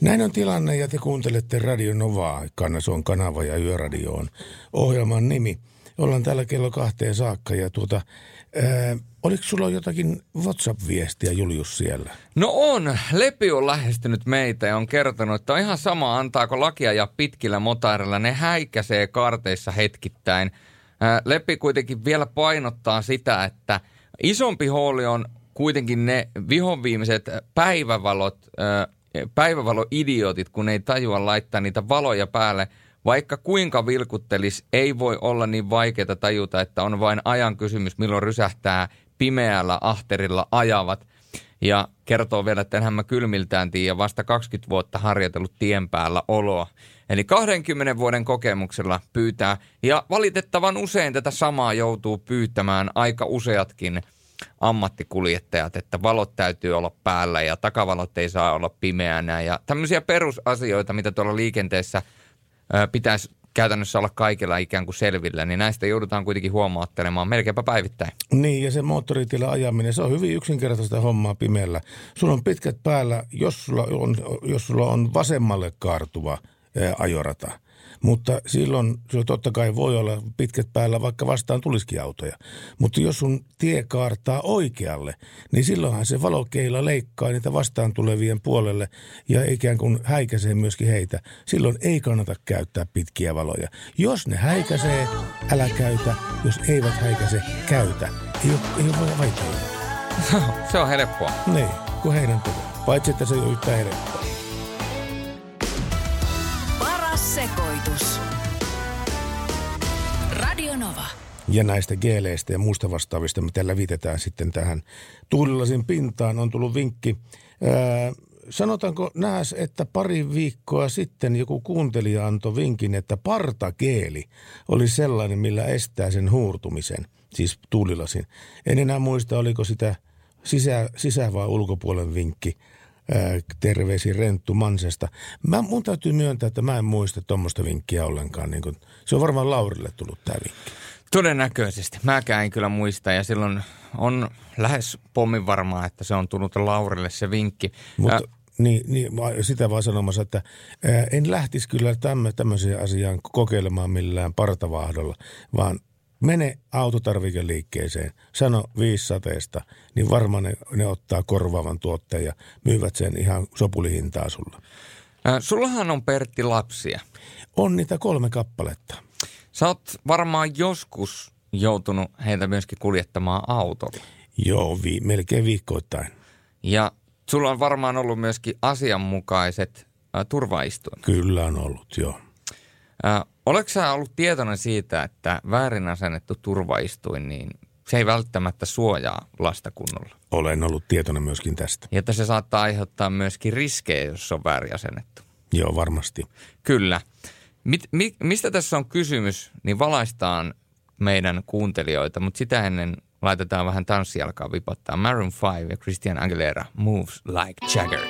Näin on tilanne ja te kuuntelette Radio Novaa. Kannas on kanava ja Yöradio on ohjelman nimi. Ollaan täällä kello kahteen saakka ja tuota, ää, oliko sulla jotakin WhatsApp-viestiä Julius siellä? No on. Lepi on lähestynyt meitä ja on kertonut, että on ihan sama antaako lakia ja pitkillä motaarilla. Ne häikäisee karteissa hetkittäin. Ää, Lepi kuitenkin vielä painottaa sitä, että isompi huoli on kuitenkin ne vihonviimeiset päivävalot, ää, päivävaloidiotit, kun ei tajua laittaa niitä valoja päälle. Vaikka kuinka vilkuttelis, ei voi olla niin vaikeaa tajuta, että on vain ajan kysymys, milloin rysähtää pimeällä ahterilla ajavat. Ja kertoo vielä, että enhän mä kylmiltään tiedä vasta 20 vuotta harjoitellut tien päällä oloa. Eli 20 vuoden kokemuksella pyytää, ja valitettavan usein tätä samaa joutuu pyytämään aika useatkin ammattikuljettajat, että valot täytyy olla päällä ja takavalot ei saa olla pimeänä ja tämmöisiä perusasioita, mitä tuolla liikenteessä pitäisi käytännössä olla kaikilla ikään kuin selvillä, niin näistä joudutaan kuitenkin huomauttelemaan melkeinpä päivittäin. Niin, ja se moottoritila ajaminen, se on hyvin yksinkertaista hommaa pimeällä. Sulla on pitkät päällä, jos sulla on, jos sulla on vasemmalle kaartuva ajorata – mutta silloin se totta kai voi olla pitkät päällä, vaikka vastaan tulisikin autoja. Mutta jos sun tie kaartaa oikealle, niin silloinhan se valokeila leikkaa niitä vastaan tulevien puolelle ja ikään kuin häikäisee myöskin heitä. Silloin ei kannata käyttää pitkiä valoja. Jos ne häikäisee, älä käytä. Jos eivät häikäise, käytä. Ei ole, ei ole vaikeaa. *laughs* Se on helppoa. Niin, kuin heidän tekee. Paitsi, että se ei ole yhtään helppoa. Sekoitus. Radio Nova. Ja näistä geeleistä ja muusta vastaavista, mitä lävitetään sitten tähän tuulilasin pintaan, on tullut vinkki. Ää, sanotaanko näes, että pari viikkoa sitten joku kuuntelija antoi vinkin, että partageeli oli sellainen, millä estää sen huurtumisen, siis tuulilasin. En enää muista, oliko sitä sisä, sisä- vai ulkopuolen vinkki. Terveisiin Renttu Mansesta. Mä, mun täytyy myöntää, että mä en muista tuommoista vinkkiä ollenkaan. Niin kun, se on varmaan Laurille tullut tämä vinkki. Todennäköisesti. Mäkään en kyllä muista ja silloin on lähes pommin varmaa, että se on tullut Laurille se vinkki. Mutta Ä, niin, niin, sitä vaan sanomassa, että en lähtisi kyllä tämmö, tämmöiseen asiaan kokeilemaan millään partavahdolla, vaan mene autotarvikeliikkeeseen, sano viisi sateesta, niin varmaan ne, ne ottaa korvaavan tuotteen ja myyvät sen ihan sopulihintaa sulla. ä, sullahan on Pertti lapsia. On niitä kolme kappaletta. Sä oot varmaan joskus joutunut heitä myöskin kuljettamaan autolla. Joo, vi, melkein viikoittain. Ja sulla on varmaan ollut myöskin asianmukaiset ä, turvaistuimet. Kyllä on ollut, joo. Ä, Oletko sä ollut tietoinen siitä, että väärin asennettu turvaistuin, niin se ei välttämättä suojaa lasta kunnolla? Olen ollut tietoinen myöskin tästä. Ja että se saattaa aiheuttaa myöskin riskejä, jos se on väärin asennettu. Joo, varmasti. Kyllä. Mit, mi, mistä tässä on kysymys, niin valaistaan meidän kuuntelijoita, mutta sitä ennen laitetaan vähän tanssijalkaa vipottaa. Maroon 5 ja Christian Aguilera, Moves Like Jagger.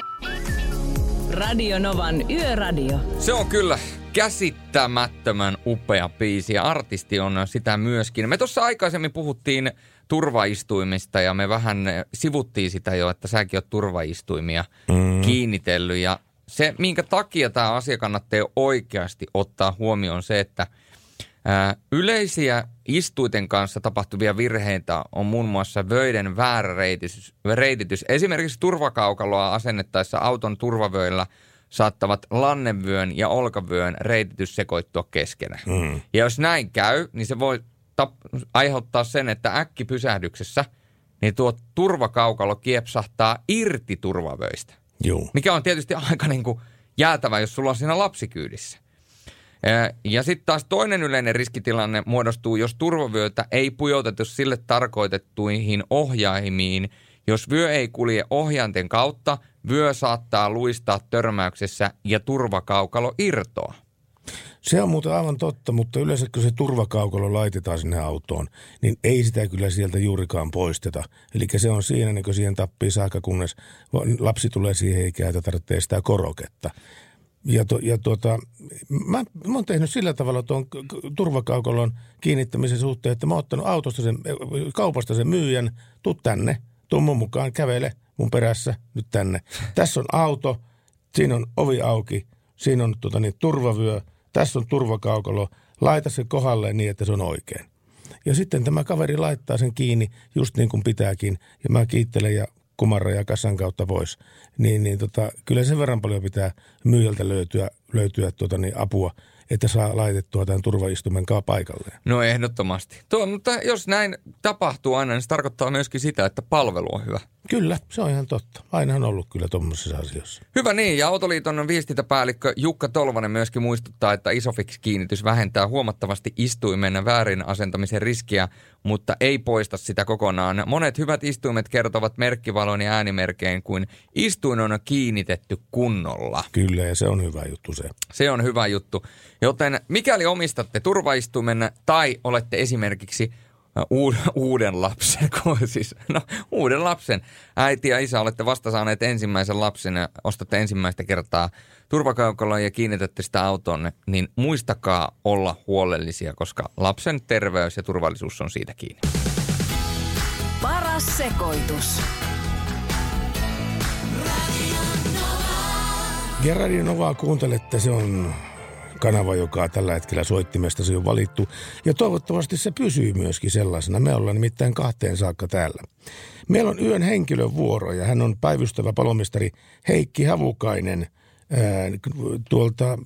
Radio Novan Yöradio. Se on kyllä käsittämättömän upea biisi ja artisti on sitä myöskin. Me tuossa aikaisemmin puhuttiin turvaistuimista ja me vähän sivuttiin sitä jo, että säkin oot turvaistuimia mm. kiinnitellyt ja se, minkä takia tämä asia kannattaa oikeasti ottaa huomioon on se, että ää, yleisiä istuiten kanssa tapahtuvia virheitä on muun muassa vöiden väärä reititys. reititys. Esimerkiksi turvakaukaloa asennettaessa auton turvavöillä saattavat lannevyön ja olkavyön reititys sekoittua keskenään. Mm. Ja jos näin käy, niin se voi tap- aiheuttaa sen, että äkkipysähdyksessä niin tuo turvakaukalo kiepsahtaa irti turvavöistä. Joo. Mikä on tietysti aika niin kuin jäätävä, jos sulla on siinä lapsikyydissä. Ja sitten taas toinen yleinen riskitilanne muodostuu, jos turvavyötä ei pujotettu sille tarkoitettuihin ohjaimiin, Jos vyö ei kulje ohjainten kautta, vyö saattaa luistaa törmäyksessä ja turvakaukalo irtoa. Se on muuten aivan totta, mutta yleensä kun se turvakaukalo laitetaan sinne autoon, niin ei sitä kyllä sieltä juurikaan poisteta. Eli se on siinä, niin kun siihen tappii saakka, kunnes lapsi tulee siihen ikään, että tarvitsee sitä koroketta. Ja, to, ja tuota, mä, mä oon tehnyt sillä tavalla tuon turvakaukolon kiinnittämisen suhteen, että mä oon ottanut autosta sen, kaupasta sen myyjän, tuu tänne, tuu mun mukaan, kävele mun perässä nyt tänne. Tässä on auto, siinä on ovi auki, siinä on tuota, niin, turvavyö, tässä on turvakaukalo, laita se kohdalle niin, että se on oikein. Ja sitten tämä kaveri laittaa sen kiinni just niin kuin pitääkin, ja mä kiittelen ja kumarra ja kassan kautta pois. Niin, niin tota, kyllä sen verran paljon pitää myyjältä löytyä, löytyä tuota, niin apua, että saa laitettua tämän turvaistumen kaa paikalleen. No ehdottomasti. Tuo, mutta jos näin tapahtuu aina, niin se tarkoittaa myöskin sitä, että palvelu on hyvä. Kyllä, se on ihan totta. Aina on ollut kyllä tuommoisessa asiassa. Hyvä niin, ja Autoliiton viestintäpäällikkö Jukka Tolvanen myöskin muistuttaa, että Isofix-kiinnitys vähentää huomattavasti istuimen väärin asentamisen riskiä, mutta ei poista sitä kokonaan. Monet hyvät istuimet kertovat merkkivalon ja äänimerkein, kuin istuin on kiinnitetty kunnolla. Kyllä, ja se on hyvä juttu se. Se on hyvä juttu. Joten mikäli omistatte turvaistuimen tai olette esimerkiksi *laughs* uuden lapsen, *laughs* siis, no, uuden lapsen. Äiti ja isä olette vasta saaneet ensimmäisen lapsen ja ostatte ensimmäistä kertaa turvakaukalla ja kiinnitätte sitä autoon, niin muistakaa olla huolellisia, koska lapsen terveys ja turvallisuus on siitä kiinni. Paras sekoitus. Ja Radio Novaa kuuntelette, se on kanava, joka tällä hetkellä soittimesta se on valittu. Ja toivottavasti se pysyy myöskin sellaisena. Me ollaan nimittäin kahteen saakka täällä. Meillä on yön henkilövuoro ja hän on päivystävä palomestari Heikki Havukainen ää, tuolta ää,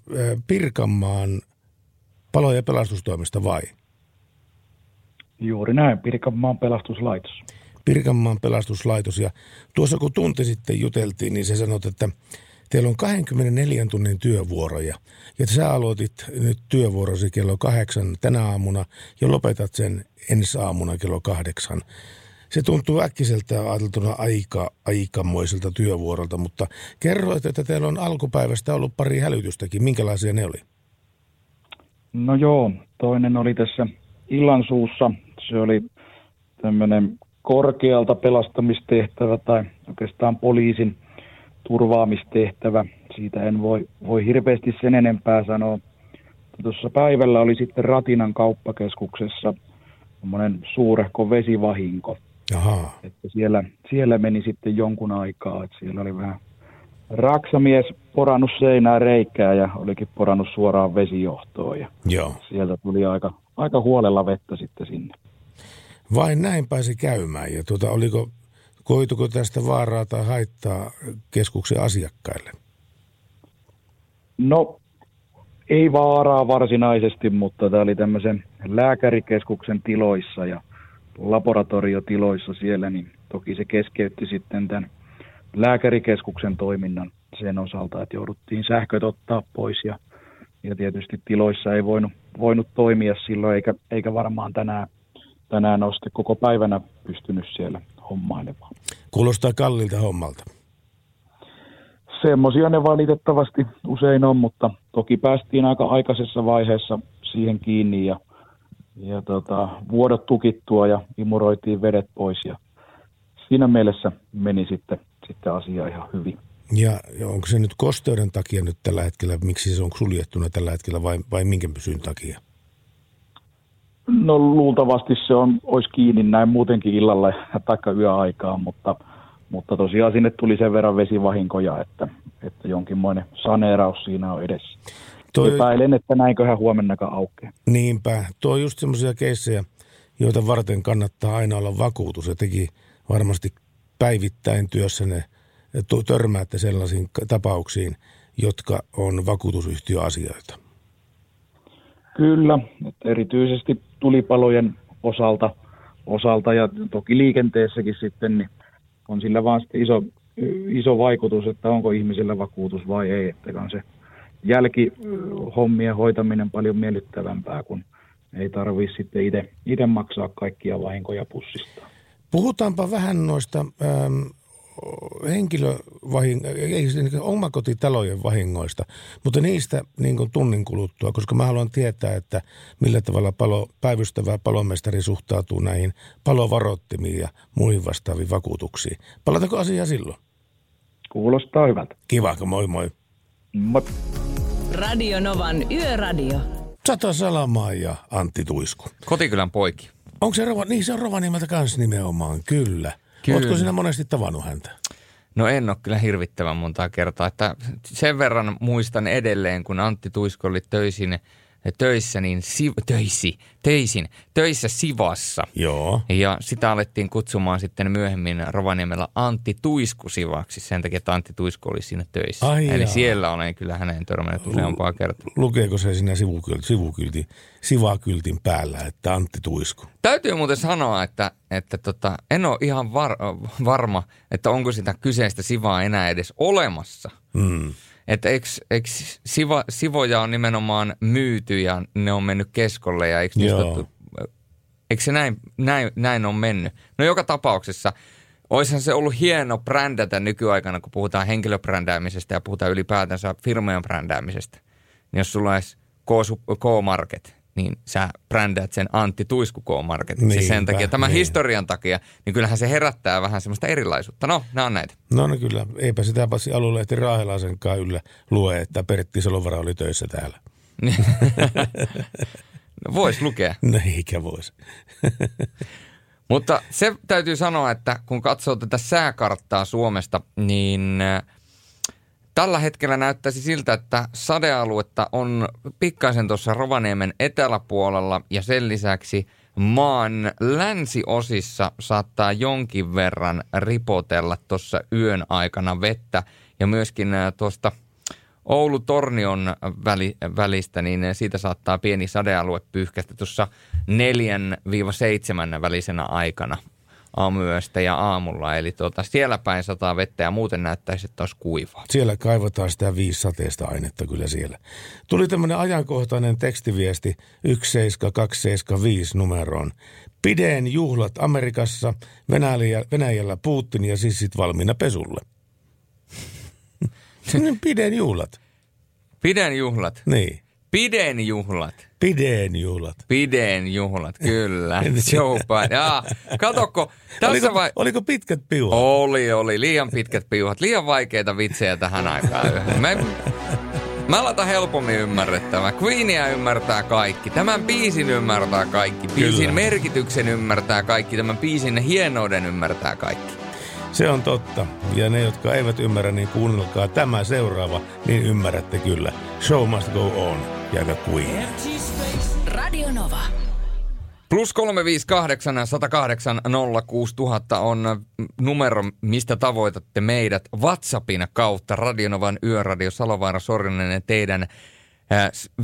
Pirkanmaan palo- ja pelastustoimista vai? Juuri näin, Pirkanmaan pelastuslaitos. Pirkanmaan pelastuslaitos ja tuossa kun tunti sitten juteltiin, niin se sanoi, että Teillä on 24 tunnin työvuoroja ja sä aloitit nyt työvuorosi kello kahdeksan tänä aamuna ja lopetat sen ensi aamuna kello kahdeksan. Se tuntuu äkkiseltä ajateltuna aika, aikamoiselta työvuorolta, mutta kerroit, että teillä on alkupäivästä ollut pari hälytystäkin. Minkälaisia ne oli? No joo, toinen oli tässä illansuussa. Se oli tämmöinen korkealta pelastamistehtävä tai oikeastaan poliisin turvaamistehtävä. Siitä en voi, voi hirveästi sen enempää sanoa. Tuossa päivällä oli sitten Ratinan kauppakeskuksessa semmoinen suurehko vesivahinko. Aha. Että siellä, siellä meni sitten jonkun aikaa, että siellä oli vähän raksamies porannut seinää reikää ja olikin porannut suoraan vesijohtoon ja Joo. sieltä tuli aika, aika huolella vettä sitten sinne. Vain näin pääsi käymään ja tuota, oliko Koituko tästä vaaraa tai haittaa keskuksen asiakkaille? No, ei vaaraa varsinaisesti, mutta tämä oli tämmöisen lääkärikeskuksen tiloissa ja laboratoriotiloissa siellä, niin toki se keskeytti sitten tämän lääkärikeskuksen toiminnan sen osalta, että jouduttiin sähköt ottaa pois ja, ja tietysti tiloissa ei voinut, voinut toimia silloin, eikä, eikä varmaan tänään, tänään ole koko päivänä pystynyt siellä hommailemaan. Kuulostaa kallilta hommalta. Semmoisia ne valitettavasti usein on, mutta toki päästiin aika aikaisessa vaiheessa siihen kiinni ja, ja tota, vuodot tukittua ja imuroitiin vedet pois ja siinä mielessä meni sitten, sitten asia ihan hyvin. Ja onko se nyt kosteuden takia nyt tällä hetkellä, miksi se on suljettuna tällä hetkellä vai, vai minkä pysyn takia? No luultavasti se on, olisi kiinni näin muutenkin illalla *laughs* tai yöaikaan, mutta, mutta tosiaan sinne tuli sen verran vesivahinkoja, että, että jonkinmoinen saneeraus siinä on edessä. Toi... Epäilen, että näinköhän huomennakaan aukeaa. Niinpä. Tuo on just semmoisia keissejä, joita varten kannattaa aina olla vakuutus. Ja teki varmasti päivittäin työssänne törmäätte sellaisiin tapauksiin, jotka on vakuutusyhtiöasioita. Kyllä, että erityisesti tulipalojen osalta, osalta ja toki liikenteessäkin sitten niin on sillä vaan iso, iso vaikutus, että onko ihmisellä vakuutus vai ei, että on se jälkihommien hoitaminen paljon miellyttävämpää, kun ei tarvitse sitten itse maksaa kaikkia vahinkoja pussista. Puhutaanpa vähän noista ähm, henkilövahing, ei siis niin omakotitalojen vahingoista, mutta niistä niin kuin tunnin kuluttua, koska mä haluan tietää, että millä tavalla palo, päivystävä palomestari suhtautuu näihin palovaroittimiin ja muihin vastaaviin vakuutuksiin. Palatako asiaa silloin? Kuulostaa hyvältä. Kiva, moi moi. Moi. Radio Novan Yöradio. Sata Salamaa ja Antti Tuisku. Kotikylän poiki. Onko se Rova, niin se on Rovaniemeltä kans nimenomaan, kyllä. Kyllä. Oletko sinä monesti tavannut häntä? No en ole kyllä hirvittävän montaa kertaa. Että sen verran muistan edelleen, kun Antti Tuisko oli töisin, töissä, niin siv, töisi, töisin, töissä Sivassa. Joo. Ja sitä alettiin kutsumaan sitten myöhemmin Rovaniemellä Antti Tuisku Sivaksi sen takia, että Antti Tuisku oli siinä töissä. Ai Eli jaa. siellä olen kyllä hänen törmännyt useampaa kertaa. Lukeeko se siinä sivukylti, sivukylti, sivakyltin päällä, että Antti Tuisku? Täytyy muuten sanoa, että, että tota, en ole ihan var, varma, että onko sitä kyseistä sivaa enää edes olemassa. Mm. Että eikö, eikö siva, sivoja on nimenomaan myyty ja ne on mennyt keskolle ja eikö, niistä, eikö se näin, näin, näin on mennyt? No joka tapauksessa, olisihan se ollut hieno brändätä nykyaikana, kun puhutaan henkilöbrändäämisestä ja puhutaan ylipäätänsä firmojen brändäämisestä. Niin jos sulla olisi K-Market, niin sä brändäät sen Antti Tuisku K-Marketin. Siis sen Niinpä, takia, tämän niin. historian takia, niin kyllähän se herättää vähän semmoista erilaisuutta. No, nämä on näitä. No, no kyllä, eipä sitä passi aluelehti Raahelasenkaan yllä lue, että Pertti Salovara oli töissä täällä. *laughs* No, Voisi lukea. *laughs* No eikä voisi. *laughs* Mutta se täytyy sanoa, että kun katsoo tätä sääkarttaa Suomesta, niin tällä hetkellä näyttäisi siltä, että sadealuetta on pikkaisen tuossa Rovaniemen eteläpuolella ja sen lisäksi maan länsiosissa saattaa jonkin verran ripotella tuossa yön aikana vettä. Ja myöskin äh, tuosta Oulu-Tornion väli, välistä, niin siitä saattaa pieni sadealue pyyhkästä tuossa 4-7 välisenä aikana aamuyöstä ja aamulla. Eli tuota, siellä päin sataa vettä ja muuten näyttäisi, että olisi kuivaa. Siellä kaivataan sitä viisisateista ainetta kyllä siellä. Tuli tämmöinen ajankohtainen tekstiviesti 17275 numeroon. Pideen juhlat Amerikassa, Venäjällä, Venäjällä Putin ja sissit valmiina pesulle. *laughs* Pideen juhlat. Piden juhlat. Niin. Piden juhlat. Pideen juhlat. Piden juhlat, kyllä. *laughs* Joe Biden. Jaa, katokko, tässä Oliko, vai... oliko pitkät piuhat? Oli, oli. Liian pitkät piuhat. Liian vaikeita vitsejä tähän aikaan. Me, mä aloitan helpommin ymmärrettävää. Queenia ymmärtää kaikki. Tämän biisin ymmärtää kaikki. Biisin Kyllä. merkityksen ymmärtää kaikki. Tämän biisin hienouden ymmärtää kaikki. Se on totta. Ja ne, jotka eivät ymmärrä, niin kuunnelkaa tämä seuraava, niin ymmärrätte kyllä. Show must go on. Ja Queen. Radio Nova. Plus 358 108 06000 on numero, mistä tavoitatte meidät WhatsAppin kautta. Radionovan yöradio Salovaara Sorjonen ja teidän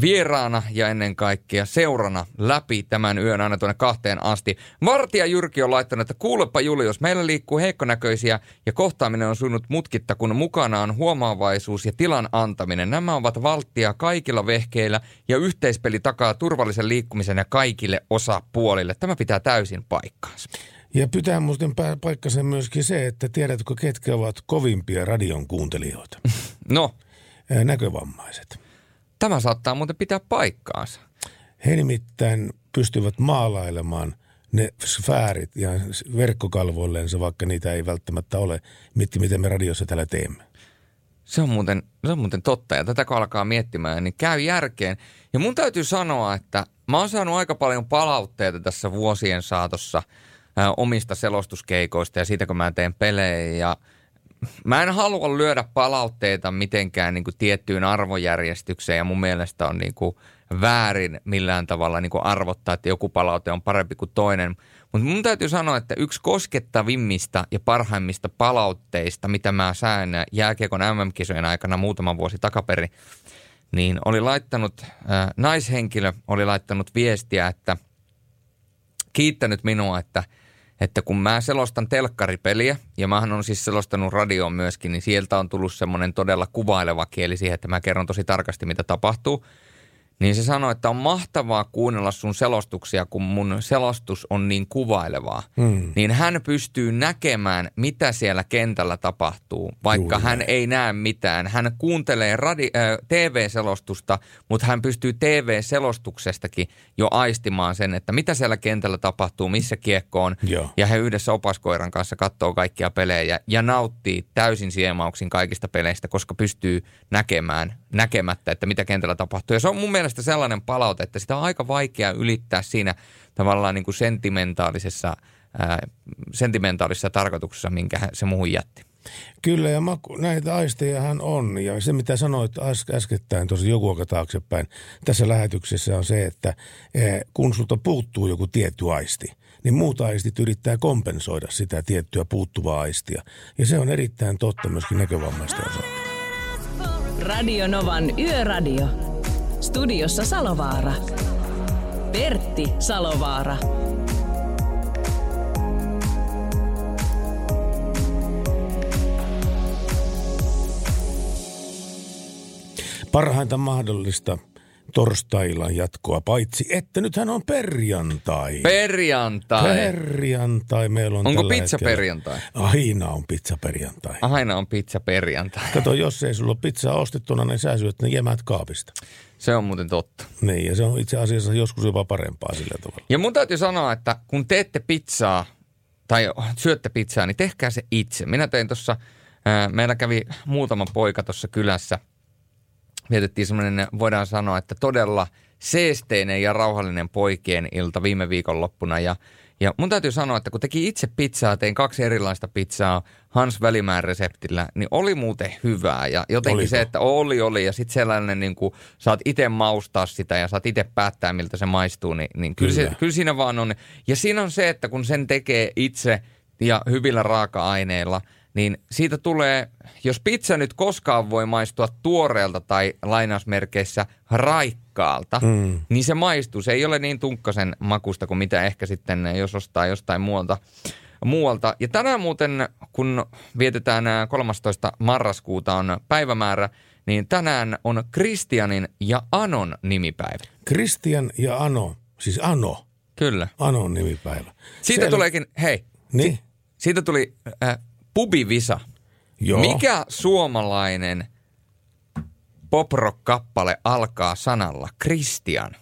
vieraana ja ennen kaikkea seurana läpi tämän yön aina tuonne kahteen asti. Vartija Jyrki on laittanut, että kuulepa Julius, meillä liikkuu heikkonäköisiä ja kohtaaminen on sujunut mutkitta, kun mukana on huomaavaisuus ja tilan antaminen. Nämä ovat valttia kaikilla vehkeillä ja yhteispeli takaa turvallisen liikkumisen ja kaikille osapuolille. Tämä pitää täysin paikkaansa. Ja pitää muuten paikkansa myöskin se, että tiedätkö, ketkä ovat kovimpia radion kuuntelijoita? *laughs* No, Näkövammaiset. Tämä saattaa muuten pitää paikkaansa. He nimittäin pystyvät maalailemaan ne sfäärit ja verkkokalvoillensa, vaikka niitä ei välttämättä ole, mitti miten me radiossa täällä teemme. Se on, muuten, se on muuten totta ja tätä kun alkaa miettimään, niin käy järkeen. Ja mun täytyy sanoa, että mä oon saanut aika paljon palautteita tässä vuosien saatossa omista selostuskeikoista ja siitä kun mä teen pelejä ja mä en halua lyödä palautteita mitenkään niin kuin tiettyyn arvojärjestykseen ja mun mielestä on niin kuin väärin millään tavalla niin kuin arvottaa, että joku palaute on parempi kuin toinen. Mutta mun täytyy sanoa, että yksi koskettavimmista ja parhaimmista palautteista, mitä mä sain jääkiekon MM-kisojen aikana muutama vuosi takaperin, niin oli laittanut, äh, naishenkilö oli laittanut viestiä, että kiittänyt minua, että, että kun mä selostan telkkaripeliä, ja mähän on siis selostanut radioon myöskin, niin sieltä on tullut semmoinen todella kuvaileva kieli siihen, että mä kerron tosi tarkasti, mitä tapahtuu. Niin se sanoi, että on mahtavaa kuunnella sun selostuksia, kun mun selostus on niin kuvailevaa. Mm. Niin hän pystyy näkemään, mitä siellä kentällä tapahtuu, vaikka Juuri hän ei näe mitään. Hän kuuntelee radi- äh, TV-selostusta, mutta hän pystyy TV-selostuksestakin jo aistimaan sen, että mitä siellä kentällä tapahtuu, missä kiekko on. Joo. Ja he yhdessä opaskoiran kanssa katsoo kaikkia pelejä ja, ja nauttii täysin siemauksin kaikista peleistä, koska pystyy näkemään näkemättä, että mitä kentällä tapahtuu. Ja se on mun mielestä sellainen palaute, että sitä on aika vaikea ylittää siinä tavallaan niin kuin sentimentaalisessa, ää, sentimentaalisessa tarkoituksessa, minkä hän- se muuhun jätti. Kyllä, ja maku, näitä aistejahan on. Ja se, mitä sanoit äs- äskettäin tuossa joku aika taaksepäin tässä lähetyksessä on se, että kun sulta puuttuu joku tietty aisti, niin muut aistit yrittää kompensoida sitä tiettyä puuttuvaa aistia. Ja se on erittäin totta myöskin näkövammaisten osalta. Radio Novan Yöradio. Studiossa Salovaara. Pertti Salovaara. Parhainta mahdollista torstaillan jatkoa, paitsi että nythän on perjantai. Perjantai. Perjantai meillä on Onko pizza hetkellä. perjantai? Aina on pizza perjantai. Aina on pizza perjantai. Kato, jos ei sulla ole pizzaa ostettuna, niin sä syöt ne jemät kaapista. Se on muuten totta. Niin, ja se on itse asiassa joskus jopa parempaa sillä tavalla. Ja mun täytyy sanoa, että kun teette pizzaa tai syötte pizzaa, niin tehkää se itse. Minä tein tuossa, meillä kävi muutama poika tuossa kylässä. Vietettiin semmoinen, voidaan sanoa, että todella seesteinen ja rauhallinen poikien ilta viime viikonloppuna. Ja, ja mun täytyy sanoa, että kun teki itse pizzaa, tein kaksi erilaista pizzaa Hans Välimäen reseptillä, niin oli muuten hyvää. Ja jotenkin Oliko? se, että oli, oli. Ja sitten sellainen, niin kuin, saat itse maustaa sitä ja saat itse päättää, miltä se maistuu, niin, niin kyllä, Kyllä. Se, kyllä siinä vaan on. Ja siinä on se, että kun sen tekee itse ja hyvillä raaka-aineilla, niin siitä tulee, jos pizza nyt koskaan voi maistua tuoreelta tai lainausmerkeissä raikkaalta, mm. niin se maistuu. Se ei ole niin tunkkasen makusta kuin mitä ehkä sitten, jos ostaa jostain muualta. Muualta. Ja tänään muuten, kun vietetään ää, 13. marraskuuta on päivämäärä, niin tänään on Kristianin ja Anon nimipäivä. Christian ja Ano, siis Ano, Kyllä. Anon nimipäivä. Siitä Siellä- tuleekin, hei, Niin, siitä tuli äh, pubivisa. joo. Mikä suomalainen poprock-kappale alkaa sanalla Christian?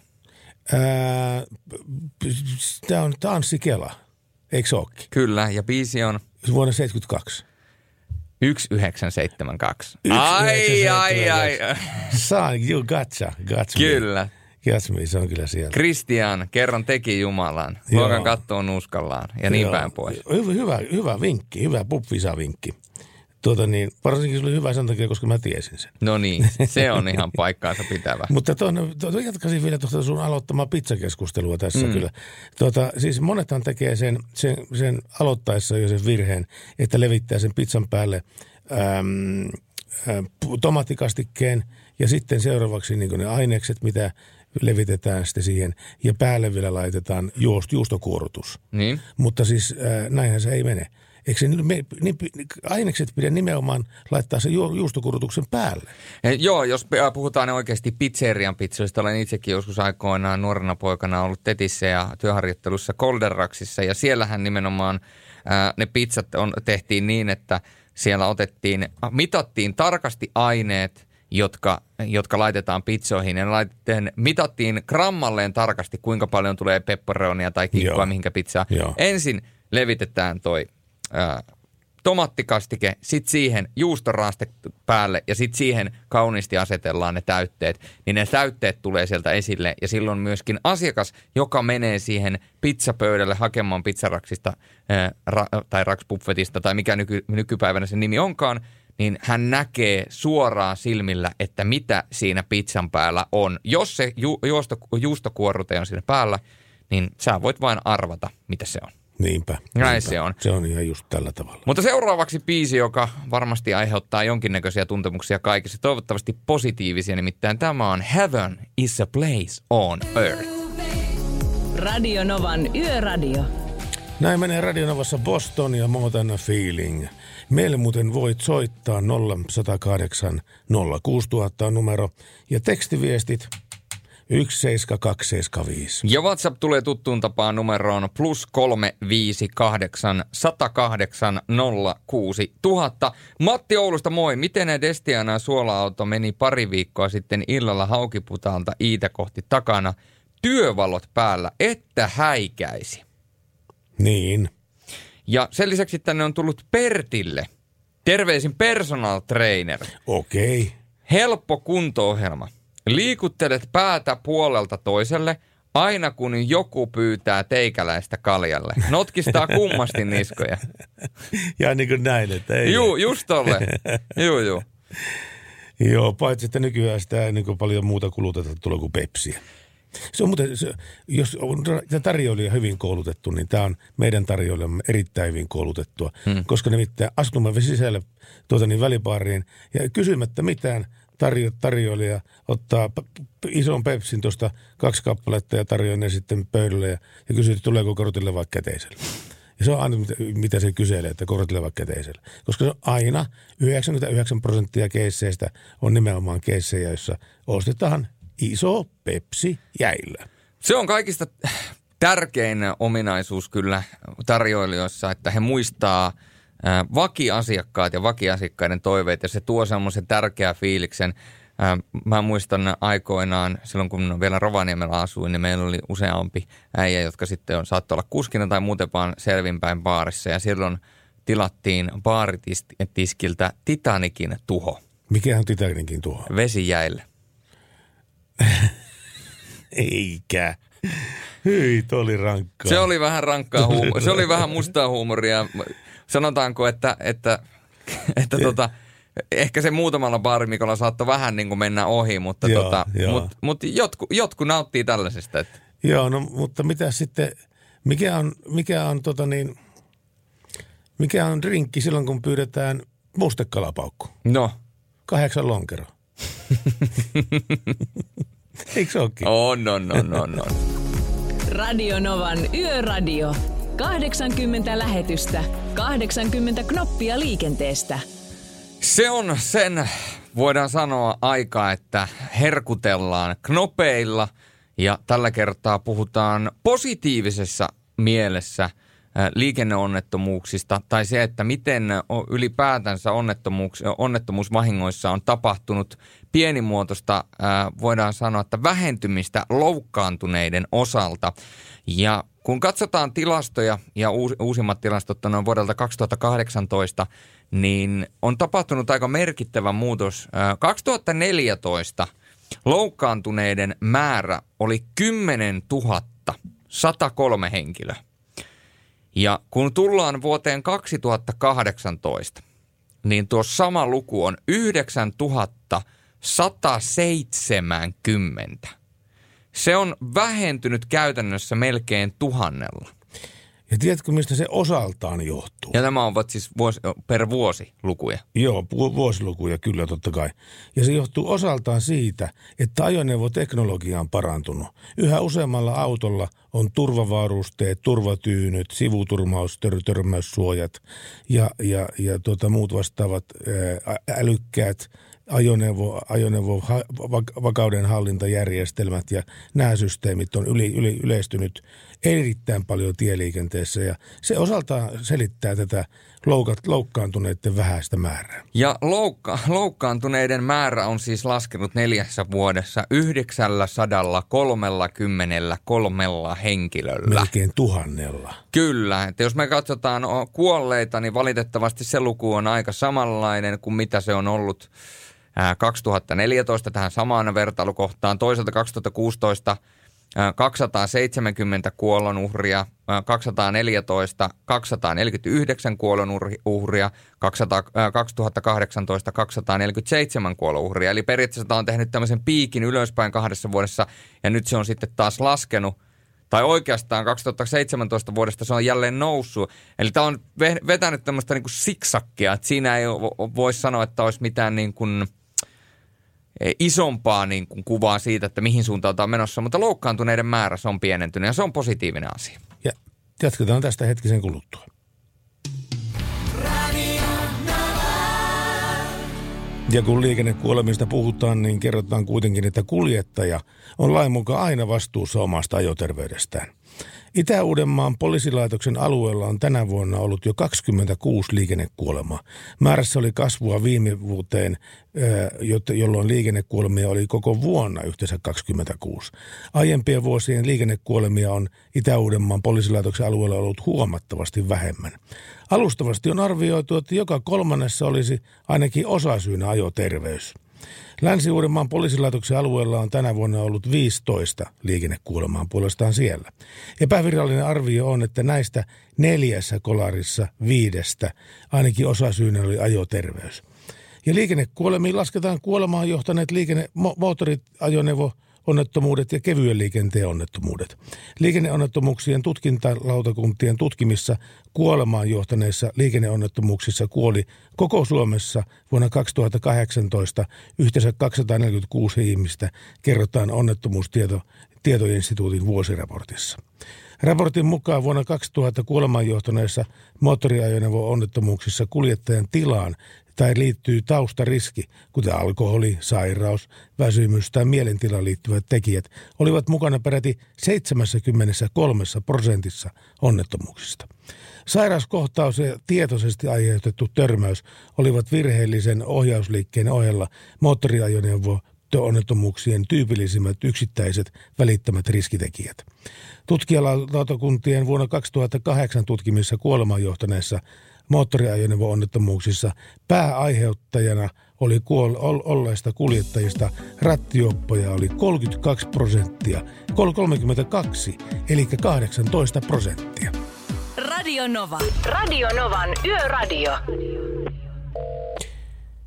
Tämä on Tanssi Kela, eikö se ookin? Kyllä, ja biisi on Vuonna 72. 1972. Ai, ai, ai. Saa, you gotcha, gotcha. Kyllä. Gotcha me, se on kyllä siellä. Christian, kerran teki Jumalan. Luokan kattoon nuskallaan ja niin Joo. päin pois. Hyvä, hyvä, hyvä vinkki, hyvä pubvisa-vinkki. Tuota niin, varsinkin se oli hyvä sen takia, koska mä tiesin sen. No niin, se on ihan paikkaansa pitävä. *laughs* Mutta tuonne, tuota, jatkaisin vielä tuosta sun aloittamaa pizzakeskustelua tässä mm. kyllä. Tuota, siis monethan tekee sen, sen, sen aloittaessa jo sen virheen, että levittää sen pizzan päälle äm, ä, tomaattikastikkeen ja sitten seuraavaksi niin ne ainekset, mitä levitetään sitten siihen ja päälle vielä laitetaan juust, juustokuorutus. Niin. Mutta siis äh, näinhän se ei mene. Eikö se me, ni, ainekset pidä nimenomaan laittaa se ju, juustokurutuksen päälle? Eh, Joo, jos pe- puhutaan oikeasti pizzerian pizzoista, olen itsekin joskus aikoinaan nuorena poikana ollut Tetissä ja työharjoittelussa Kolderraksissa ja siellähän nimenomaan ää, ne pizzat on, tehtiin niin, että siellä otettiin, mitattiin tarkasti aineet, jotka, jotka laitetaan pizzoihin ja ne laitettiin, mitattiin grammalleen tarkasti, kuinka paljon tulee pepperonia tai kikkua Joo. mihinkä pizzaa. Joo. Ensin levitetään toi tomattikastike, sitten siihen juustoraste päälle ja sitten siihen kauniisti asetellaan ne täytteet, niin ne täytteet tulee sieltä esille ja silloin myöskin asiakas, joka menee siihen pizzapöydälle hakemaan pizzaraksista ää, ra- tai raksbuffetista tai mikä nyky- nykypäivänä sen nimi onkaan, niin hän näkee suoraan silmillä, että mitä siinä pizzan päällä on. Jos se ju- juusto, juustokuorute on siinä päällä, niin sä voit vain arvata, mitä se on. Niinpä. Näin niinpä. se on. Se on ihan just tällä tavalla. Mutta seuraavaksi biisi, joka varmasti aiheuttaa jonkinnäköisiä tuntemuksia kaikissa, toivottavasti positiivisia, nimittäin tämä on Heaven is a place on earth. Radio Novan Yöradio. Näin menee Radionovassa Boston ja More Than a Feeling. Meille muuten voit soittaa 0108 06000 on numero ja tekstiviestit 17275. Ja WhatsApp tulee tuttuun tapaan numeroon plus 358 108 06 000. Matti Oulusta moi. Miten Destiana suola-auto meni pari viikkoa sitten illalla Haukiputaalta Iitä kohti takana? Työvalot päällä, että häikäisi. Niin. Ja sen lisäksi tänne on tullut Pertille. Terveisin personal trainer. Okei. Okay. Helppo kunto-ohjelma. Liikuttelet päätä puolelta toiselle aina kun joku pyytää teikäläistä kaljalle. Notkistaa *laughs* kummasti niskoja. Ja niin kuin näin, että ei. Juu, just tolle. Juu, juu. Joo, paitsi että nykyään sitä ei niin kuin paljon muuta kuluteta tulee kuin pepsiä. Se on muuten, se, jos on tarjoilija hyvin koulutettu, niin tämä on meidän tarjoilijamme erittäin hyvin koulutettua. Hmm. Koska nimittäin astumme sisälle tuota niin välipaariin ja kysymättä mitään tarjo, tarjoilija ottaa ison pepsin tuosta kaksi kappaletta ja tarjoaa ne sitten pöydälle ja, ja kysyy, että tuleeko kortille vai käteiselle. Ja se on aina, mitä, mitä se kyselee, että kortille vai käteiselle. Koska se on aina 99 prosenttia keisseistä on nimenomaan keissejä, joissa ostetaan iso Pepsi jäillä. Se on kaikista tärkein ominaisuus kyllä tarjoilijoissa, että he muistaa vakiasiakkaat ja vakiasiakkaiden toiveet ja se tuo semmoisen tärkeän fiiliksen. Mä muistan aikoinaan, silloin kun vielä Rovaniemellä asuin, niin meillä oli useampi äijä, jotka sitten on, saattoi olla kuskina tai muuten vaan selvinpäin baarissa. Ja silloin tilattiin baaritiskiltä Titanikin tuho. Mikä on Titanikin tuho? Vesi jäille. Eikä. Hyi, oli rankkaa. Se oli vähän rankkaa huumoria. Se oli vähän *laughs* mustaa huumoria. Sanotaanko, että, että, *laughs* että tota, ehkä se muutamalla baarimikolla saattoi vähän niin kuin mennä ohi, mutta, joo, tota, joo. Mut, mut jotku, jotku nauttii tällaisesta. Että. Joo, no mutta mitä sitten, mikä on, mikä on tota niin, mikä on drinkki silloin, kun pyydetään mustekalapaukku? No. Kahdeksan lonkero. *laughs* Eikö se olekin? On, on, on, on, on. Radio Novan Yöradio. 80 lähetystä, 80 knoppia liikenteestä. Se on sen, voidaan sanoa, aika, että herkutellaan knopeilla ja tällä kertaa puhutaan positiivisessa mielessä liikenneonnettomuuksista tai se, että miten ylipäätänsä onnettomuus, onnettomuusvahingoissa on tapahtunut pienimuotoista, voidaan sanoa, että vähentymistä loukkaantuneiden osalta. Ja kun katsotaan tilastoja ja uusimmat tilastot on vuodelta 2018, niin on tapahtunut aika merkittävä muutos. 2014 loukkaantuneiden määrä oli 10 103 henkilöä. Ja kun tullaan vuoteen 2018, niin tuo sama luku on 9170. Se on vähentynyt käytännössä melkein tuhannella. Ja tiedätkö, mistä se osaltaan johtuu? Ja tämä ovat siis vuosi, per vuosi lukuja. Joo, vuosilukuja kyllä totta kai. Ja se johtuu osaltaan siitä, että ajoneuvoteknologia on parantunut. Yhä useammalla autolla on turvavarusteet, turvatyynyt, sivuturmaus, tör, törmäyssuojat ja, ja, ja tuota, muut vastaavat ää, älykkäät ajoneuvo, ajoneuvo vakauden hallintajärjestelmät ja nämä systeemit on yli, yli, yleistynyt erittäin paljon tieliikenteessä ja se osaltaan selittää tätä loukat, loukkaantuneiden vähäistä määrää. Ja loukka, loukkaantuneiden määrä on siis laskenut neljässä vuodessa 933 henkilöllä. Melkein tuhannella. Kyllä, että jos me katsotaan kuolleita, niin valitettavasti se luku on aika samanlainen kuin mitä se on ollut 2014 tähän samaan vertailukohtaan. Toisaalta 2016 270 kuolonuhria, 214, 249 kuolonuhria, 2018 247 kuolonuhria. Eli periaatteessa on tehnyt tämmöisen piikin ylöspäin kahdessa vuodessa ja nyt se on sitten taas laskenut tai oikeastaan 2017 vuodesta se on jälleen noussut. Eli tämä on vetänyt tämmöistä niin siksakkia, että siinä ei voi sanoa, että olisi mitään niin kuin – isompaa niin kuin kuvaa siitä, että mihin suuntaan on menossa, mutta loukkaantuneiden määrä se on pienentynyt ja se on positiivinen asia. Ja jatketaan tästä hetkisen kuluttua. Ja kun liikennekuolemista puhutaan, niin kerrotaan kuitenkin, että kuljettaja on lain mukaan aina vastuussa omasta ajoterveydestään. Itä-Uudenmaan poliisilaitoksen alueella on tänä vuonna ollut jo 26 liikennekuolemaa. Määrässä oli kasvua viime vuoteen, jolloin liikennekuolemia oli koko vuonna yhteensä 26. Aiempien vuosien liikennekuolemia on Itä-Uudenmaan poliisilaitoksen alueella ollut huomattavasti vähemmän. Alustavasti on arvioitu, että joka kolmannessa olisi ainakin osasyynä ajoterveys. Länsi-Uudenmaan poliisilaitoksen alueella on tänä vuonna ollut 15 liikennekuolemaan puolestaan siellä. Epävirallinen arvio on, että näistä neljässä kolarissa viidestä ainakin osasyynä oli ajoterveys. Ja liikennekuolemiin lasketaan kuolemaan johtaneet liikenne, moottoriajoneuvo, onnettomuudet ja kevyen liikenteen onnettomuudet. Liikenneonnettomuuksien tutkintalautakuntien tutkimissa kuolemaan johtaneissa liikenneonnettomuuksissa kuoli koko Suomessa vuonna 2018 yhteensä 246 ihmistä, kerrotaan onnettomuustietoinstituutin vuosiraportissa. Raportin mukaan vuonna 2000 kuolemaan johtaneissa moottoriajoneuvo-onnettomuuksissa kuljettajan tilaan tai liittyy taustariski, kuten alkoholi, sairaus, väsymys tai mielentilaan liittyvät tekijät, olivat mukana peräti 73 prosentissa onnettomuuksista. Sairauskohtaus ja tietoisesti aiheutettu törmäys olivat virheellisen ohjausliikkeen ohella moottoriajoneuvo onnettomuuksien tyypillisimmät yksittäiset välittämät riskitekijät. Tutkijalautakuntien vuonna 2008 tutkimissa kuolemaan johtaneissa moottoriajoneuvo-onnettomuuksissa pääaiheuttajana oli kuol- olleista kuljettajista rattioppoja oli 32 prosenttia, 32 eli 18 prosenttia. Radio Nova. Radio Novan Yöradio.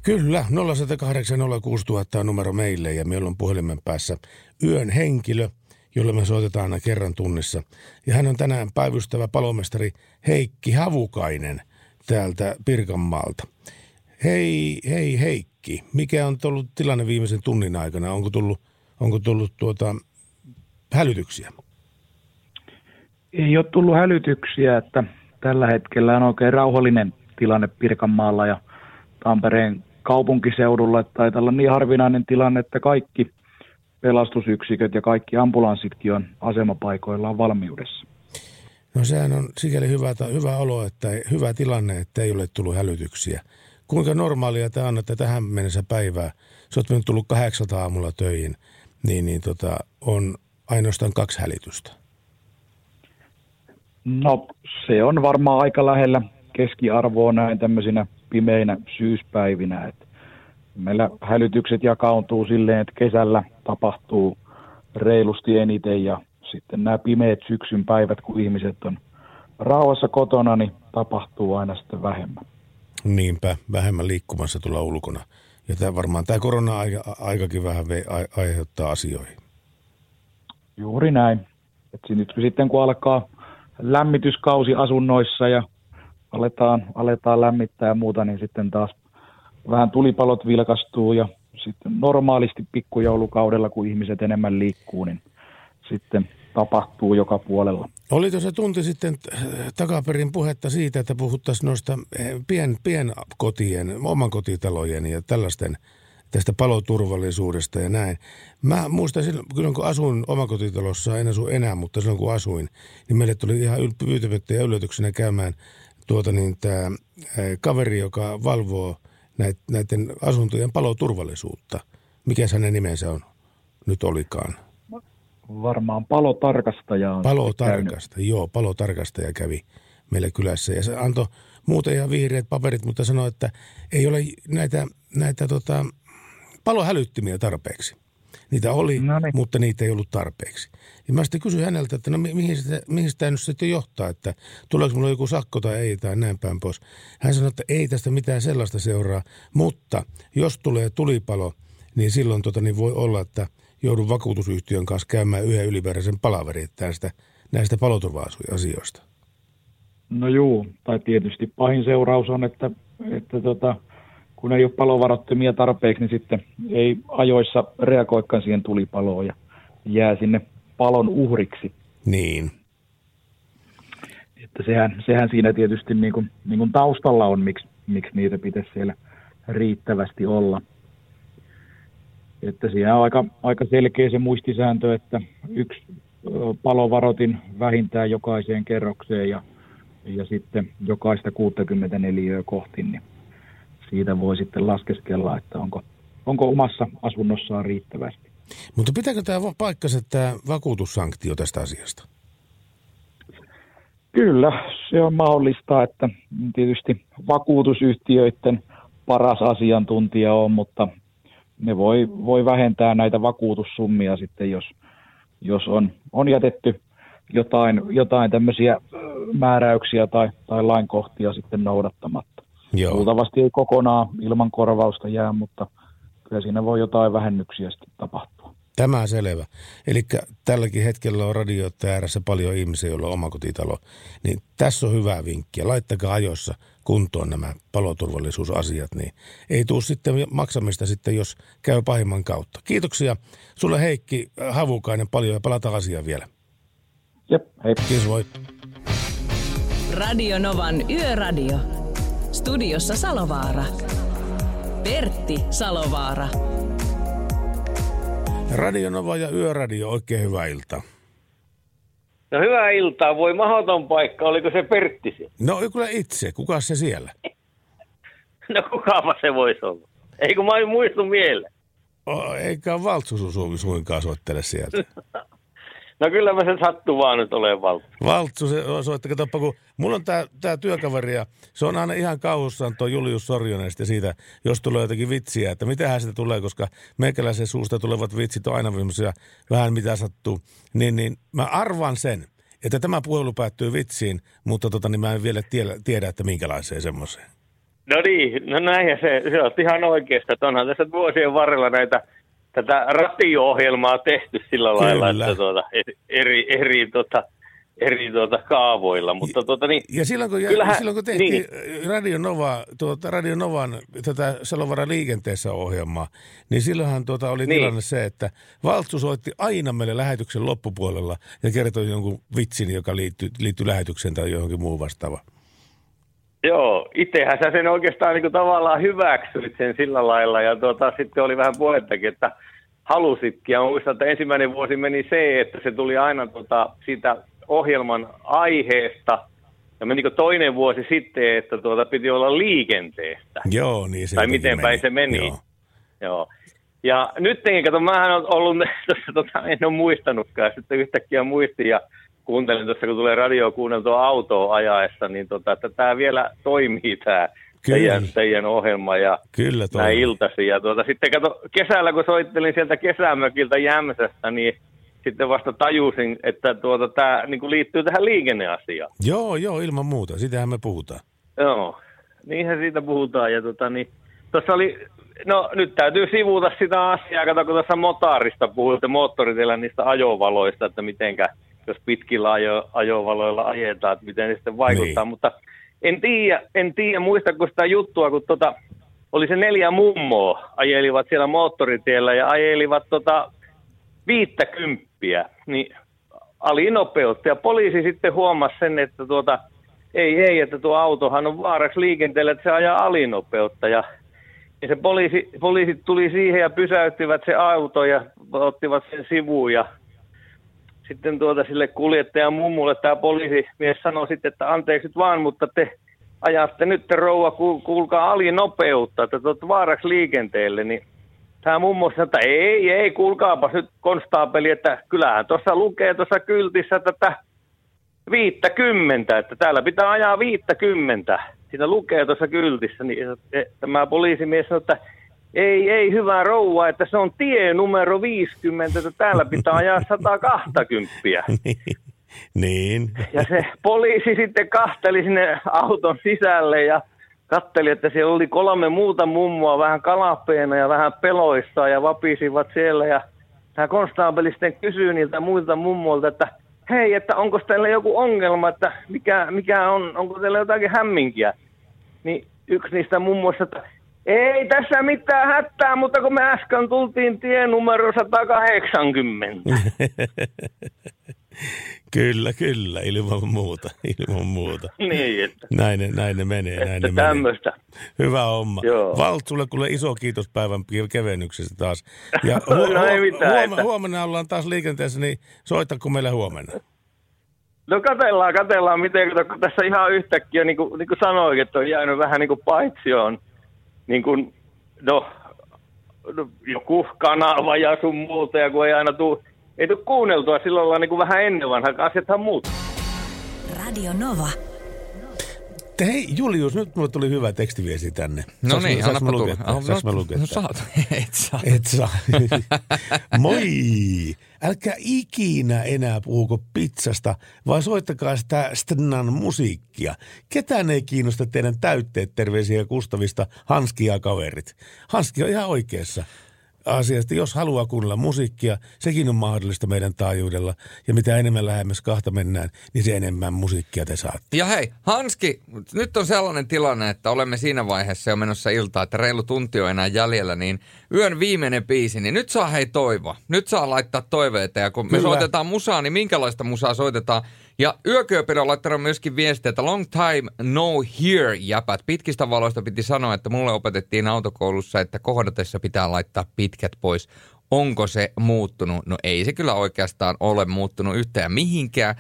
Kyllä, 0806000 on numero meille ja meillä on puhelimen päässä yön henkilö, jolle me soitetaan aina kerran tunnissa. Ja hän on tänään päivystävä palomestari Heikki Havukainen – täältä Pirkanmaalta. Hei, hei Heikki, mikä on tullut tilanne viimeisen tunnin aikana? Onko tullut, onko tullut tuota, hälytyksiä? Ei ole tullut hälytyksiä, että tällä hetkellä on oikein rauhallinen tilanne Pirkanmaalla ja Tampereen kaupunkiseudulla. Taitaa olla niin harvinainen tilanne, että kaikki pelastusyksiköt ja kaikki ambulanssitkin on asemapaikoillaan valmiudessa. No sehän on sikäli hyvä, hyvä olo, että hyvä tilanne, että ei ole tullut hälytyksiä. Kuinka normaalia on, että tähän mennessä päivää, sä oot nyt tullut kahdeksalta aamulla töihin, niin, niin tota, on ainoastaan kaksi hälytystä? No se on varmaan aika lähellä keskiarvoa näin tämmöisinä pimeinä syyspäivinä. Et meillä hälytykset jakautuu silleen, että kesällä tapahtuu reilusti eniten ja sitten nämä pimeät syksyn päivät, kun ihmiset on rauhassa kotona, niin tapahtuu aina sitten vähemmän. Niinpä, vähemmän liikkumassa tulla ulkona. Ja tämä varmaan tämä korona-aikakin vähän aiheuttaa asioihin. Juuri näin. Et nyt sitten kun alkaa lämmityskausi asunnoissa ja aletaan, aletaan lämmittää ja muuta, niin sitten taas vähän tulipalot vilkastuu ja sitten normaalisti pikkujoulukaudella, kun ihmiset enemmän liikkuu, niin sitten tapahtuu joka puolella. Oli tuossa tunti sitten takaperin puhetta siitä, että puhuttaisiin noista eh, pien, pienkotien, oman kotitalojen ja tällaisten tästä paloturvallisuudesta ja näin. Mä muistan silloin, kun asuin omakotitalossa, en asu enää, mutta silloin kun asuin, niin meille tuli ihan pyytämättä ja yllätyksenä käymään tuota niin tämä eh, kaveri, joka valvoo näiden asuntojen paloturvallisuutta. Mikä hänen nimensä on nyt olikaan? Varmaan palotarkastaja on Palotarkastaja, joo, palotarkastaja kävi meillä kylässä ja se antoi muuten ihan vihreät paperit, mutta sanoi, että ei ole näitä, näitä tota, palohälyttimiä tarpeeksi. Niitä oli, no niin. mutta niitä ei ollut tarpeeksi. Ja mä sitten kysyin häneltä, että no mihin sitä, mihin sitä nyt sitten johtaa, että tuleeko mulla joku sakko tai ei tai näin päin pois. Hän sanoi, että ei tästä mitään sellaista seuraa, mutta jos tulee tulipalo, niin silloin tota, niin voi olla, että – joudun vakuutusyhtiön kanssa käymään yhden ylimääräisen palaverin näistä, näistä paloturva-asioista. No juu, tai tietysti pahin seuraus on, että, että tota, kun ei ole palovarottomia tarpeeksi, niin sitten ei ajoissa reagoikaan siihen tulipaloon ja jää sinne palon uhriksi. Niin. Että sehän, sehän siinä tietysti niin kuin, niin kuin taustalla on, miksi, miksi niitä pitäisi siellä riittävästi olla. Että siinä on aika, aika selkeä se muistisääntö, että yksi palovarotin vähintään jokaiseen kerrokseen ja, ja sitten jokaista 64 kohti, niin siitä voi sitten laskeskella, että onko, onko omassa asunnossaan riittävästi. Mutta pitääkö tämä paikkansa tämä vakuutussanktio tästä asiasta? Kyllä, se on mahdollista, että tietysti vakuutusyhtiöiden paras asiantuntija on, mutta ne voi, voi vähentää näitä vakuutussummia sitten, jos, jos on, on jätetty jotain, jotain tämmöisiä määräyksiä tai, tai lainkohtia sitten noudattamatta. Joo. Luultavasti ei kokonaan ilman korvausta jää, mutta kyllä siinä voi jotain vähennyksiä sitten tapahtua. Tämä selvä. Eli tälläkin hetkellä on radioita ääressä paljon ihmisiä, joilla on omakotitalo. Niin tässä on hyvä vinkki. Laittakaa ajoissa kuntoon nämä paloturvallisuusasiat, niin ei tule sitten maksamista sitten, jos käy pahimman kautta. Kiitoksia sulle Heikki Havukainen paljon ja palataan asiaan vielä. Jep, hei. Kiitos, moi. Radio Novan Yöradio. Studiossa Salovaara. Pertti Salovaara. Radio Nova ja Yöradio, oikein hyvää iltaa. No hyvää iltaa. Voi mahdoton paikka. Oliko se Pertti siellä? No kyllä itse, kuka se siellä? *laughs* No kukaapa se voisi olla? Ei kun mä en muistu mieleen. Oh, eikä Valtsu Suomi suinkaan soittele sieltä. *laughs* No kyllä mä sen sattuu vaan nyt olen valta. Valtsu, se soitti, katsoppa, kun mulla on tää, tää työkaveri ja se on aina ihan kauhussaan tuo Julius Sorjonen sitten siitä, jos tulee jotakin vitsiä, että mitähän sitä tulee, koska meikäläisen suusta tulevat vitsit on aina semmoisia vähän mitä sattuu. Niin, niin mä arvan sen, että tämä puhelu päättyy vitsiin, mutta tota, niin mä en vielä tiedä, tiedä että minkälaiseen semmoiseen. No niin, no näinhän se, se on ihan oikeasta. että Onhan tässä vuosien varrella näitä tätä radio-ohjelmaa tehty sillä lailla, Kyllä. että tuota, eri, eri, tota, eri tuota, kaavoilla. Mutta tuota, niin, Ja silloin kun, kyllähän- silloin kun tehtiin niin. Radio, Nova, tuota, Radio Novan tätä Salovara liikenteessä ohjelmaa, niin silloinhan tuota oli Niin. tilanne se, että Valtsu soitti aina meille lähetyksen loppupuolella ja kertoi jonkun vitsin, joka liittyy, liittyy lähetykseen tai johonkin muuhun vastaavaan. Joo, itsehän sä sen oikeastaan niin kuin tavallaan hyväksyit sen sillä lailla ja tuota, sitten oli vähän puhettakin, että halusitkin. Ja muistan, että ensimmäinen vuosi meni se, että se tuli aina tuota, siitä ohjelman aiheesta ja menikö toinen vuosi sitten, että tuota, piti olla liikenteestä. Joo, niin se Tai miten päin se meni. Joo. Joo. Ja nyt kato, mähän on ollut, *laughs* tuossa, tota, en ole muistanutkaan, sitten yhtäkkiä muistin ja kuuntelin tuossa, kun tulee radio kuunneltua autoa ajaessa, niin tota, että tämä vielä toimii tämä Kyllä. teidän, teidän ohjelma ja Kyllä toi. näin iltasi. Ja tuota, sitten kato, kesällä kun soittelin sieltä kesämökiltä Jämsästä, niin sitten vasta tajusin, että tuota, tämä niin liittyy tähän liikenneasiaan. Joo, joo, ilman muuta. Sitähän me puhutaan. Joo, niinhän siitä puhutaan. Ja tota, niin, tuossa oli, no nyt täytyy sivuuta sitä asiaa, kato kun tuossa motaarista puhuitte moottoriteillä niistä ajovaloista, että mitenkä, jos pitkillä ajo, ajovaloilla ajetaan, että miten ne sitten vaikuttaa. Niin. Mutta en tiedä, en tiedä, muistako sitä juttua, kun tota, oli se neljä mummoa, ajelivat siellä moottoritiellä ja ajelivat tota, viittäkymppiä, niin alinopeutta. Ja poliisi sitten huomasi sen, että tuota, ei, ei, että tuo autohan on vaaraksi liikenteelle, että se ajaa alinopeutta. Ja, ja se poliisi, poliisit tuli siihen ja pysäyttivät se auto ja ottivat sen sivuun. Ja sitten tuota sille kuljettajan mummulle tämä poliisimies sanoi sitten, että anteeksi nyt vaan, mutta te ajatte nyt te rouva, ku- kuulkaa alinopeutta, että te olette vaaraksi liikenteelle, niin tämä mummo sanoi, että ei, ei, kuulkaapas nyt konstaapeli, että kyllähän tuossa lukee tuossa kyltissä tätä viittäkymmentä, että täällä pitää ajaa viittäkymmentä. Siinä lukee tuossa kyltissä, niin tämä poliisimies sanoi, että ei, ei, hyvä rouva, että se on tie numero 50, että täällä pitää ajaa 120. *laughs* Niin. Ja se poliisi sitten kahteli sinne auton sisälle ja katteli, että siellä oli kolme muuta mummoa vähän kalapeena ja vähän peloissaan ja vapisivat siellä. Ja tämä konstaapeli sitten kysyi niiltä muilta mummoilta, että hei, että onko teillä joku ongelma, että mikä, mikä on, onko teillä jotakin hämminkiä? Niin yksi niistä mummoista, että ei tässä mitään hätää, mutta kun me äsken tultiin tie numero 180. Kyllä, kyllä, ilman muuta, ilman muuta. *laughs* Niin, että, Näin ne, näin ne menee, näin että ne menee. tämmöistä. Hyvä homma. Joo. Valt, sulle kuule iso kiitos päivän ke- kevennyksestä taas. Ja *laughs* No ei mitään, huomenna, että- huomenna ollaan taas liikenteessä, niin soitako meille huomenna? No katellaan, katellaan, miten, kun tässä ihan yhtäkkiä, niin kuin, niin kuin sanoin, että on jäänyt vähän niin kuin paitsioon, niin kuin, no, no, joku kanava ja sun muuta, ja kun ei aina tuu, ei tule kuunneltua, silloin ollaan niin kuin vähän ennen vanha, asiathan muut. Radio Nova. Te, hei Julius, nyt mulle tuli hyvä tekstiviesti tänne. No Saanko- niin, lukea tulla. Saanko mä lukea no saat. *laughs* Et saa. Et saa. *laughs* Moi! Älkää ikinä enää puhuko pizzasta, vaan soittakaa sitä Stnan musiikkia. Ketään ei kiinnosta teidän täytteet terveisiä Kustavista, Hanski ja kaverit. Hanski on ihan oikeassa asiasta. Jos haluaa kuunnella musiikkia, sekin on mahdollista meidän taajuudella. Ja mitä enemmän lähemmäs kahta mennään, niin se enemmän musiikkia te saatte. Ja hei, Hanski, nyt on sellainen tilanne, että olemme siinä vaiheessa jo menossa iltaa, että reilu tunti on enää jäljellä, niin yön viimeinen biisi, niin nyt saa hei toivoa. Nyt saa laittaa toiveita ja kun me Kyllä. soitetaan musaa, niin minkälaista musaa soitetaan. Ja Yökyöpeli on laittanut myöskin viestiä, että long time no here jäpät. Pitkistä valoista piti sanoa, että mulle opetettiin autokoulussa, että kohdatessa pitää laittaa pitkät pois. Onko se muuttunut? No ei se kyllä oikeastaan ole muuttunut yhtään mihinkään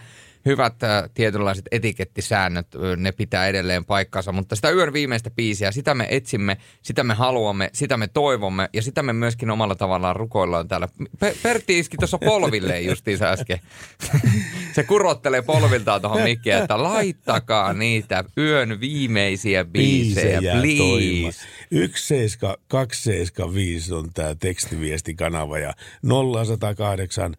hyvät äh, tietynlaiset etikettisäännöt, ne pitää edelleen paikkansa, mutta sitä yön viimeistä biisiä, sitä me etsimme, sitä me haluamme, sitä me toivomme ja sitä me myöskin omalla tavallaan rukoillaan täällä. Pe- Pertti iski tuossa polvilleen justiinsa äsken. *laughs* Se kurottelee polviltaan tuohon mikkiin, että laittakaa niitä yön viimeisiä biisejä, toimimaan. please. 17275 on tämä tekstiviestikanava ja 0108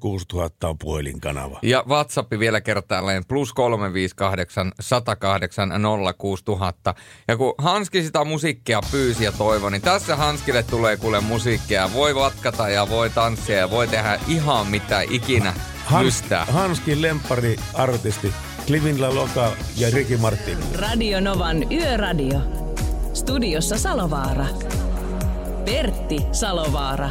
06000 on puhelinkanava. Ja WhatsApp vielä kertaalleen plus 358 108 06000. Ja kun Hanski sitä musiikkia pyysi ja toivoi, niin tässä Hanskille tulee kuule musiikkia. Voi vatkata ja voi tanssia ja voi tehdä ihan mitä ikinä Hans, lystää. Hanskin lempari artisti Clivin La Loca ja Ricky Martin. Radio Novan Yöradio. Studiossa Salovaara. Pertti Salovaara.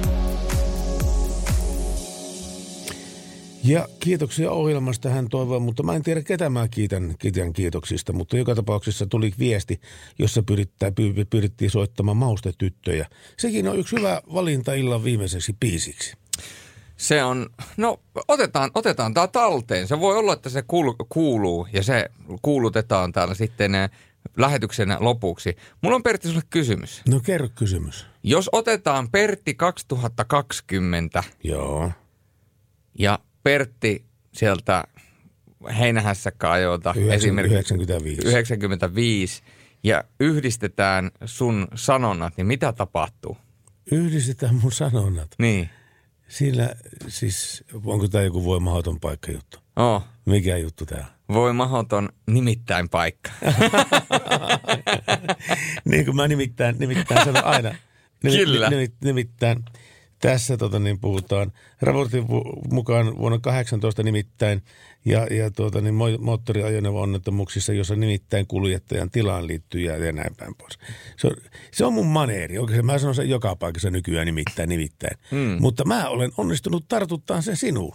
Ja kiitoksia ohjelmasta hän toivoo, mutta mä en tiedä ketä mä kiitän, kiitän kiitoksista, mutta joka tapauksessa tuli viesti, jossa pyrittää, py, pyrittiin soittamaan maustetyttöjä. Sekin on yksi hyvä valinta illan viimeiseksi biisiksi. Se on, no otetaan, otetaan tämä talteen. Se voi olla, että se kuul, kuuluu ja se kuulutetaan täällä sitten eh, lähetyksen lopuksi. Mulla on Pertti sulle kysymys. No kerro kysymys. Jos otetaan Pertti 2020 Joo. ja Pertti sieltä heinähässäkka-ajoilta Yhdeksän- esimerkiksi 95. 95 ja yhdistetään sun sanonnat, niin mitä tapahtuu? Yhdistetään mun sanonnat. Niin. Siinä siis, onko tämä joku voimahoiton paikka juttu? Oh. Mikä juttu tämä? Voi mahoton nimittäin paikka. *laughs* niin kuin mä nimittäin, nimittäin sanon aina. Kyllä. Nimit, nimittäin tässä tota, niin puhutaan raportin mukaan vuonna 18 nimittäin ja, ja tuota, niin mo- moottoriajoneuvo-onnettomuuksissa, jossa nimittäin kuljettajan tilaan liittyy ja, ja näin päin pois. Se on, se on mun maneeri. Oikein mä sanon sen joka paikassa nykyään nimittäin, nimittäin. Mm. Mutta mä olen onnistunut tartuttaa sen sinuun.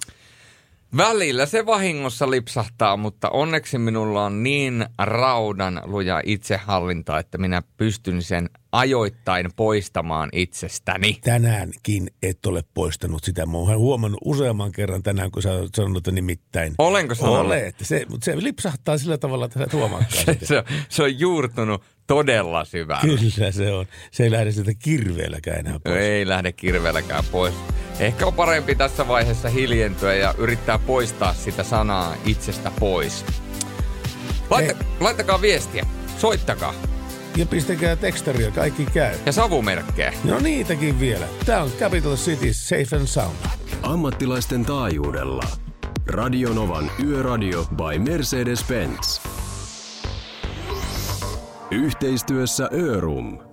Välillä se vahingossa lipsahtaa, mutta onneksi minulla on niin raudan luja itsehallinta, että minä pystyn sen ajoittain poistamaan itsestäni. Tänäänkin et ole poistanut sitä. Mä oon huomannut useamman kerran tänään, kun sä oot sanonut, että nimittäin. Olenko sanonut? Olet. Se, mutta se lipsahtaa sillä tavalla, että sä et huomaakaan Se, se, se on juurtunut todella syvällä. Kyllä se on. Se ei lähde sitä kirveelläkään enää pois. ei lähde kirveelläkään pois. Ehkä on parempi tässä vaiheessa hiljentyä ja yrittää poistaa sitä sanaa itsestä pois. Laita, laittakaa viestiä, soittakaa. ja pistäkää tekstaria, kaikki käy. Ja savumerkkejä. No niitäkin vielä. Tää on Capital City Safe and Sound. Ammattilaisten taajuudella. Radionovan Yöradio by Mercedes-Benz. Yhteistyössä Örum.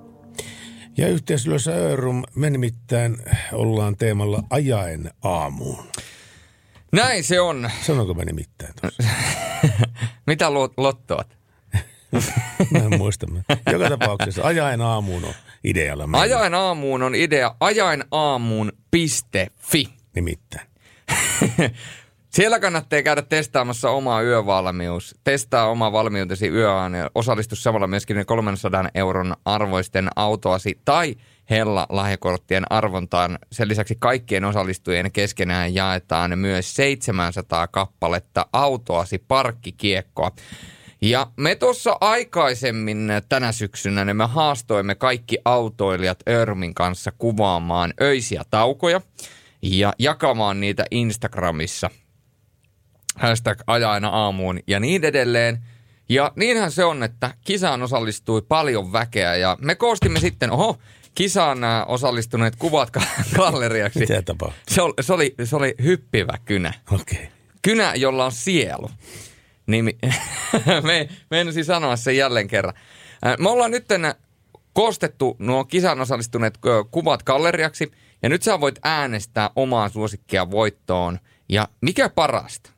Ja yhteistyössä Örum me nimittäin ollaan teemalla ajaen aamuun. Näin se on. Sanonko mä nimittäin tuossa? *laughs* Mitä lot- lottoat? *laughs* Mä en muista. Joka tapauksessa ajaen aamuun on idealla. meillä. Ajain aamuun on idea ajainaamuun.fi. Nimittäin. *laughs* Siellä kannattaa käydä testaamassa omaa yövalmius. Testaa oma valmiutesi yöään ja osallistu samalla myöskin 300 euron arvoisten autoasi tai Hella lahjakorttien arvontaan. Sen lisäksi kaikkien osallistujien keskenään jaetaan myös 700 kappaletta autoasi parkkikiekkoa. Ja me tuossa aikaisemmin tänä syksynä niin me haastoimme kaikki autoilijat Örmin kanssa kuvaamaan öisiä taukoja ja jakamaan niitä Instagramissa. Hashtag ajaina aamuun ja niin edelleen. Ja niinhän se on, että kisaan osallistui paljon väkeä ja me koostimme sitten, oho, kisaan nämä osallistuneet kuvat *laughs* galleriaksi. Mitä? Se oli, se oli, se oli hyppivä kynä. Okei. Okay. Kynä, jolla on sielu. Niin *laughs* me, me meinasin sanoa sen jälleen kerran. Ää, Me ollaan nyt koostettu nuo kisan osallistuneet kuvat galleriaksi, ja nyt sä voit äänestää omaa suosikkia voittoon. Ja mikä parasta?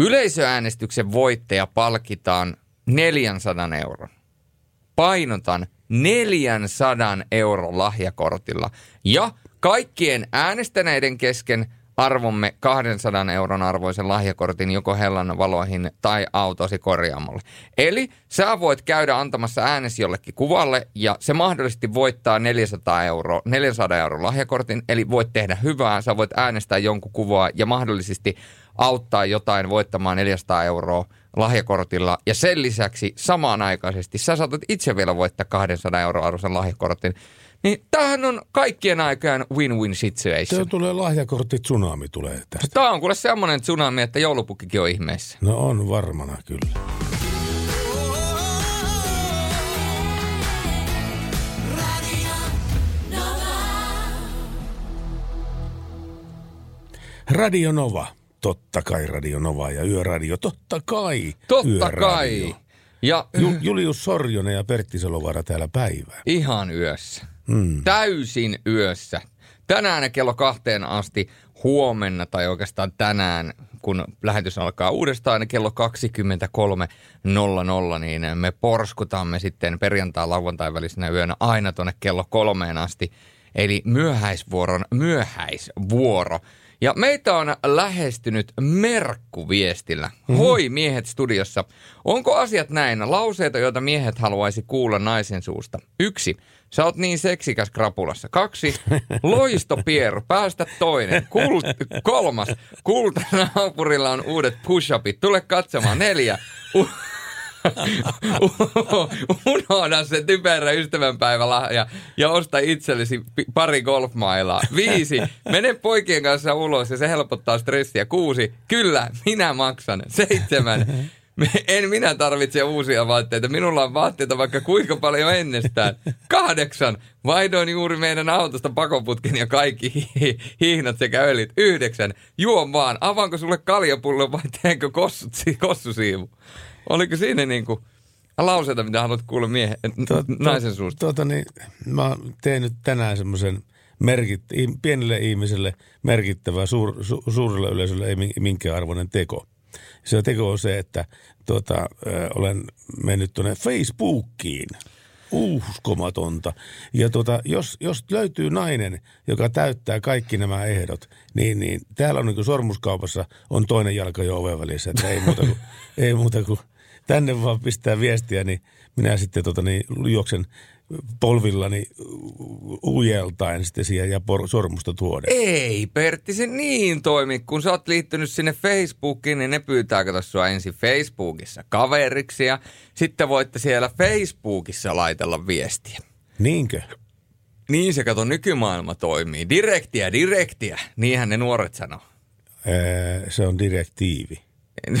Yleisöäänestyksen voittaja palkitaan 400 euron. Painotan 400 euron lahjakortilla. Ja kaikkien äänestäneiden kesken arvomme 200 euron arvoisen lahjakortin joko Hellan valoihin tai autosi korjaamolle. Eli sä voit käydä antamassa äänes jollekin kuvalle ja se mahdollisesti voittaa 400 euro, 400 euron lahjakortin. Eli voit tehdä hyvää, sä voit äänestää jonkun kuvaa ja mahdollisesti auttaa jotain voittamaan 400 euroa lahjakortilla. Ja sen lisäksi samanaikaisesti sä saatat itse vielä voittaa 200 euroa arvoisen lahjakortin. Niin tämähän on kaikkien aikojen win-win situation. Se tulee lahjakortti tsunami tulee tästä. Tämä on kuule semmoinen tsunami, että joulupukkikin on ihmeessä. No on varmana kyllä. Radio Nova. Totta kai Radio Nova ja Yöradio. Totta kai Totta Yöradio. kai. Ja Ju- Julius Sorjonen ja Pertti Salovaara täällä päivää. ihan yössä. Mm. Täysin yössä. Tänään kello kahteen asti huomenna tai oikeastaan tänään, kun lähetys alkaa uudestaan kello 23.00, niin me porskutamme sitten perjantai lauantai välisenä yönä aina tuonne kello kolmeen asti. Eli myöhäisvuoron myöhäisvuoro. Ja meitä on lähestynyt Merkku viestillä. Hoi miehet studiossa. Onko asiat näin? Lauseita, joita miehet haluaisi kuulla naisen suusta. Yksi. Sä oot niin seksikäs krapulassa. Kaksi. *laughs* Loisto Pieru, päästä toinen. Kult, kolmas. Kulta naapurilla on uudet push-upit. Tule katsomaan. Neljä. U- *laughs* Unohda se typerä ystävänpäivälahja ja osta itsellesi pari golfmailaa. Viisi, mene poikien kanssa ulos ja se helpottaa stressiä. Kuusi, kyllä, minä maksan. Seitsemän, en minä tarvitse uusia vaatteita. Minulla on vaatteita vaikka kuinka paljon ennestään. Kahdeksan, vaihdoin juuri meidän autosta pakoputken ja kaikki hi- hihnat sekä öljyt. Yhdeksän, juon vaan. Avaanko sulle kaljapullo vai teenkö kossusiivu? Oliko siinä niinku lauseita, mitä haluat kuulla miehen, naisen suusta? Tota niin, mä tein nyt tänään semmoisen merkit, i- pienelle ihmiselle merkittävä, suur, su, suurelle yleisölle ei min- minkään arvoinen teko. Se teko on se, että tota, ö, olen mennyt tuonne Facebookiin. Uskomatonta. Ja tota, jos, jos löytyy nainen, joka täyttää kaikki nämä ehdot, niin, niin täällä on niin kuin sormuskaupassa on toinen jalka jo oven välissä. Että ei muuta kuin, *laughs* ei muuta kuin tänne vaan pistää viestiä, niin minä sitten tota, niin, juoksen polvillani ujeltaen sitten siihen ja por- sormusta tuoden. Ei, Pertti, se niin toimi. Kun sä oot liittynyt sinne Facebookiin, niin ne pyytää kato sua ensin Facebookissa kaveriksi ja sitten voitte siellä Facebookissa laitella viestiä. Niinkö? Niin se kato nykymaailma toimii. Direktiä, direktiä. Niinhän ne nuoret sanoo. Se on direktiivi. *laughs*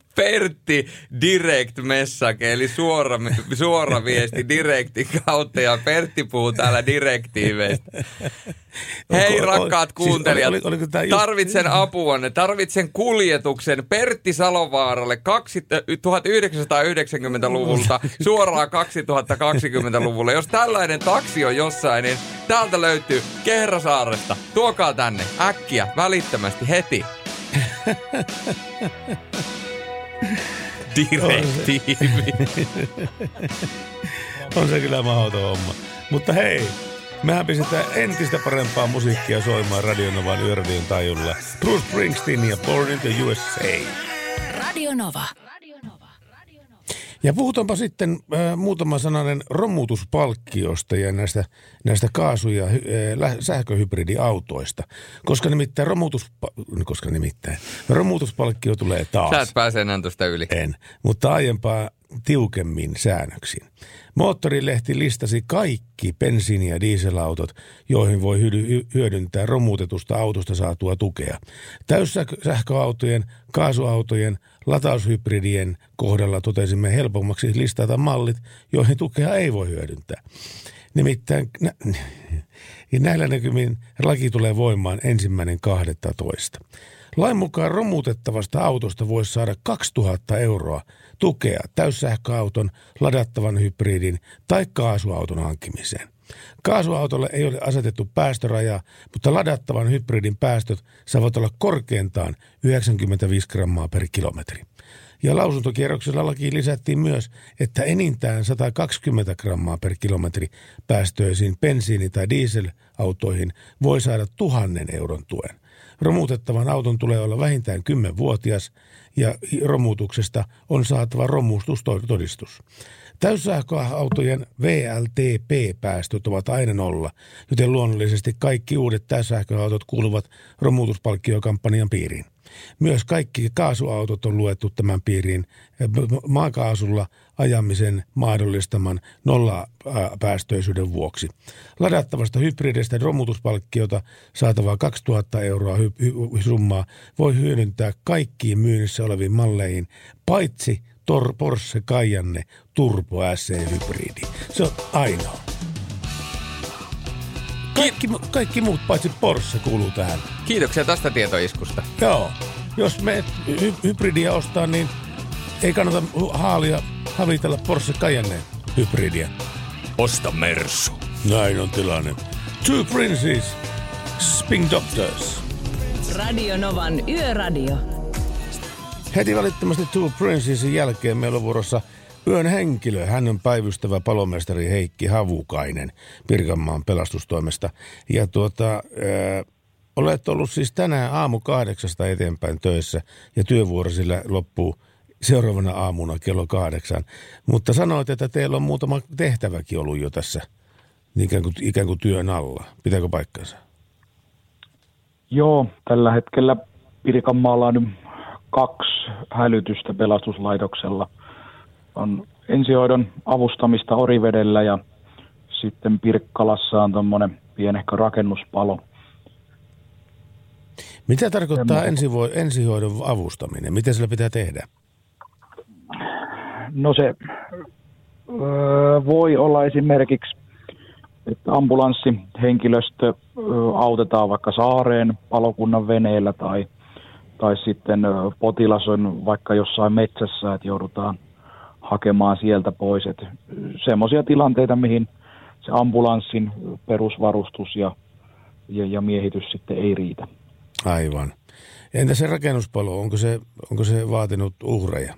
Pertti direct message, eli suora, suora viesti direktin kautta ja Pertti puhuu täällä direktiiveistä. Hei Onko- rakkaat siis kuuntelijat, oli- oliko just- tarvitsen apuanne, tarvitsen kuljetuksen Pertti Salovaaralle 1990-luvulta suoraan 2020-luvulle. Jos tällainen taksi on jossain, niin täältä löytyy Kehrasaaresta. Tuokaa tänne äkkiä, välittömästi, heti. *laughs* *laughs* Direktiivi. On se kyllä mahdoton homma. Mutta hei, mehän pistetään entistä parempaa musiikkia soimaan Radionovan yöradion tajulla. Bruce Springsteen ja Born in the USA. Radio Nova. Ja puhutaanpa sitten äh, muutama sananen romutuspalkkiosta ja näistä, näistä kaasu- ja äh, sähköhybridiautoista. Koska nimittäin, romutus, koska nimittäin romutuspalkkio tulee taas. Sä et pääse enää tuosta yli. En, mutta aiempaa tiukemmin säännöksiin. Moottorilehti listasi kaikki bensiini- ja dieselautot, joihin voi hyödy- hyödyntää romutetusta autosta saatua tukea. Täyssähköautojen, kaasuautojen, lataushybridien kohdalla totesimme helpommaksi listata mallit, joihin tukea ei voi hyödyntää. Nimittäin nä- näillä näkymin laki tulee voimaan ensimmäinen 12. Lain mukaan romutettavasta autosta voisi saada 2000 euroa tukea täyssähköauton, ladattavan hybridin tai kaasuauton hankkimiseen. Kaasuautolle ei ole asetettu päästörajaa, mutta ladattavan hybridin päästöt saavat olla korkeintaan 95 grammaa per kilometri. Ja lausuntokierroksella lakiin lisättiin myös, että enintään 120 grammaa per kilometri päästöisiin bensiini- tai dieselautoihin voi saada tuhannen euron tuen. Romutettavan auton tulee olla vähintään 10-vuotias ja romutuksesta on saatava romustustodistus. Täyssähköautojen VLTP-päästöt ovat aina nolla, joten luonnollisesti kaikki uudet täyssähköautot kuuluvat romutuspalkkiokampanjan piiriin. Myös kaikki kaasuautot on luettu tämän piiriin maakaasulla ajamisen mahdollistaman nollapäästöisyyden vuoksi. Ladattavasta hybridistä romutuspalkkiota saatavaa 2000 euroa summaa voi hyödyntää kaikkiin myynnissä oleviin malleihin, paitsi Tor Porsche Cayenne Turbo SC Hybridi. Se on ainoa. Kaikki, kaikki muut paitsi Porsche kuuluu tähän. Kiitoksia tästä tietoiskusta. Joo. Jos me hy- hybridiä ostaa, niin ei kannata haalia, havitella Porsche Cayenne hybridiä. Osta Mersu. Näin on tilanne. Two Princes, Spin Doctors. Radio Novan Yöradio. Heti välittömästi Two Princesin jälkeen meillä on vuorossa yön henkilö. Hän on päivystävä palomestari Heikki Havukainen Pirkanmaan pelastustoimesta. Ja tuota, äh, olet ollut siis tänään aamu kahdeksasta eteenpäin töissä ja työvuoro sillä loppuu seuraavana aamuna kello kahdeksan. Mutta sanoit, että teillä on muutama tehtäväkin ollut jo tässä ikään kuin, ikään kuin työn alla. Pitääkö paikkansa? Joo, tällä hetkellä Pirkanmaalla on kaksi hälytystä pelastuslaitoksella. On ensihoidon avustamista Orivedellä ja sitten Pirkkalassa on tuommoinen pienehkö rakennuspalo. Mitä tarkoittaa ensivo- ensihoidon avustaminen? Mitä sillä pitää tehdä? No se öö, voi olla esimerkiksi, että ambulanssihenkilöstö öö, autetaan vaikka saareen palokunnan veneellä tai, tai sitten potilas on vaikka jossain metsässä, että joudutaan hakemaan sieltä pois. Semmoisia tilanteita, mihin se ambulanssin perusvarustus ja, ja, ja miehitys sitten ei riitä. Aivan. Entä se rakennuspalo, onko se, onko se vaatinut uhreja?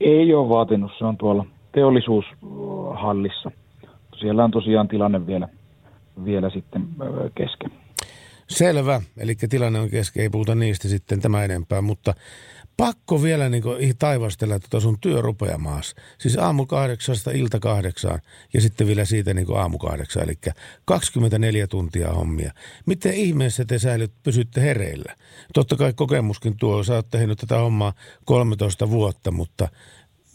Ei ole vaatinut, se on tuolla teollisuushallissa. Siellä on tosiaan tilanne vielä, vielä sitten kesken. Selvä, eli tilanne on kesken, ei puhuta niistä sitten tämä enempää, mutta pakko vielä niin taivastella tuota sun työ rupeaa maassa. Siis aamu kahdeksasta ilta kahdeksaan ja sitten vielä siitä niin aamu kahdeksaan, eli 24 tuntia hommia. Miten ihmeessä te säilyt, pysytte hereillä? Totta kai kokemuskin tuo, sä oot tehnyt tätä hommaa 13 vuotta, mutta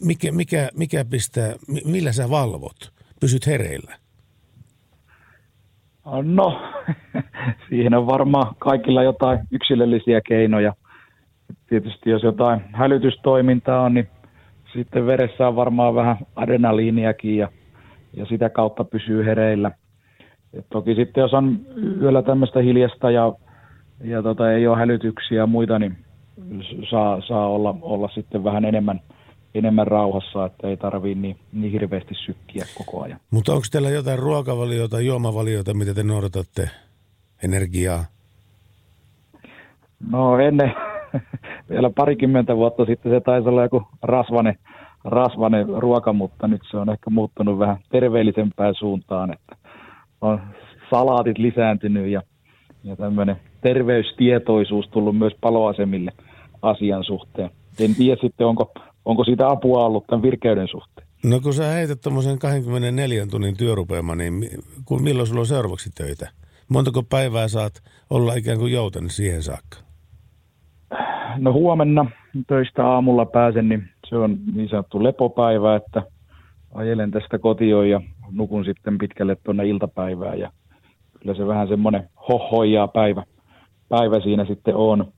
mikä, mikä, mikä pistää, mi- millä sä valvot? Pysyt hereillä? No, *laughs* siihen on varmaan kaikilla jotain yksilöllisiä keinoja. tietysti jos jotain hälytystoimintaa on, niin sitten veressä on varmaan vähän adrenaliiniakin ja, ja sitä kautta pysyy hereillä. Et toki sitten jos on yöllä tämmöistä hiljasta ja, ja tota, ei ole hälytyksiä ja muita, niin saa, saa olla, olla sitten vähän enemmän, enemmän rauhassa, että ei tarvii niin, niin hirveästi sykkiä koko ajan. Mutta onko teillä jotain ruokavaliota, juomavaliota, mitä te noudatatte? Energiaa? No ennen, *laughs* vielä parikymmentä vuotta sitten se taisi olla joku rasvane, rasvane ruoka, mutta nyt se on ehkä muuttunut vähän terveellisempään suuntaan, että on salaatit lisääntynyt ja, ja tämmöinen terveystietoisuus tullut myös paloasemille asian suhteen. En tiedä sitten, onko, onko siitä apua ollut tämän virkeyden suhteen. No kun sä heität tuommoisen 24 tunnin työrupeama, niin kun, milloin sulla on seuraavaksi töitä? Montako päivää saat olla ikään kuin jouten siihen saakka? No huomenna töistä aamulla pääsen, niin se on niin sanottu lepopäivä, että ajelen tästä kotiin ja nukun sitten pitkälle tuonne iltapäivään ja kyllä se vähän semmoinen hohoijaa päivä, päivä siinä sitten on.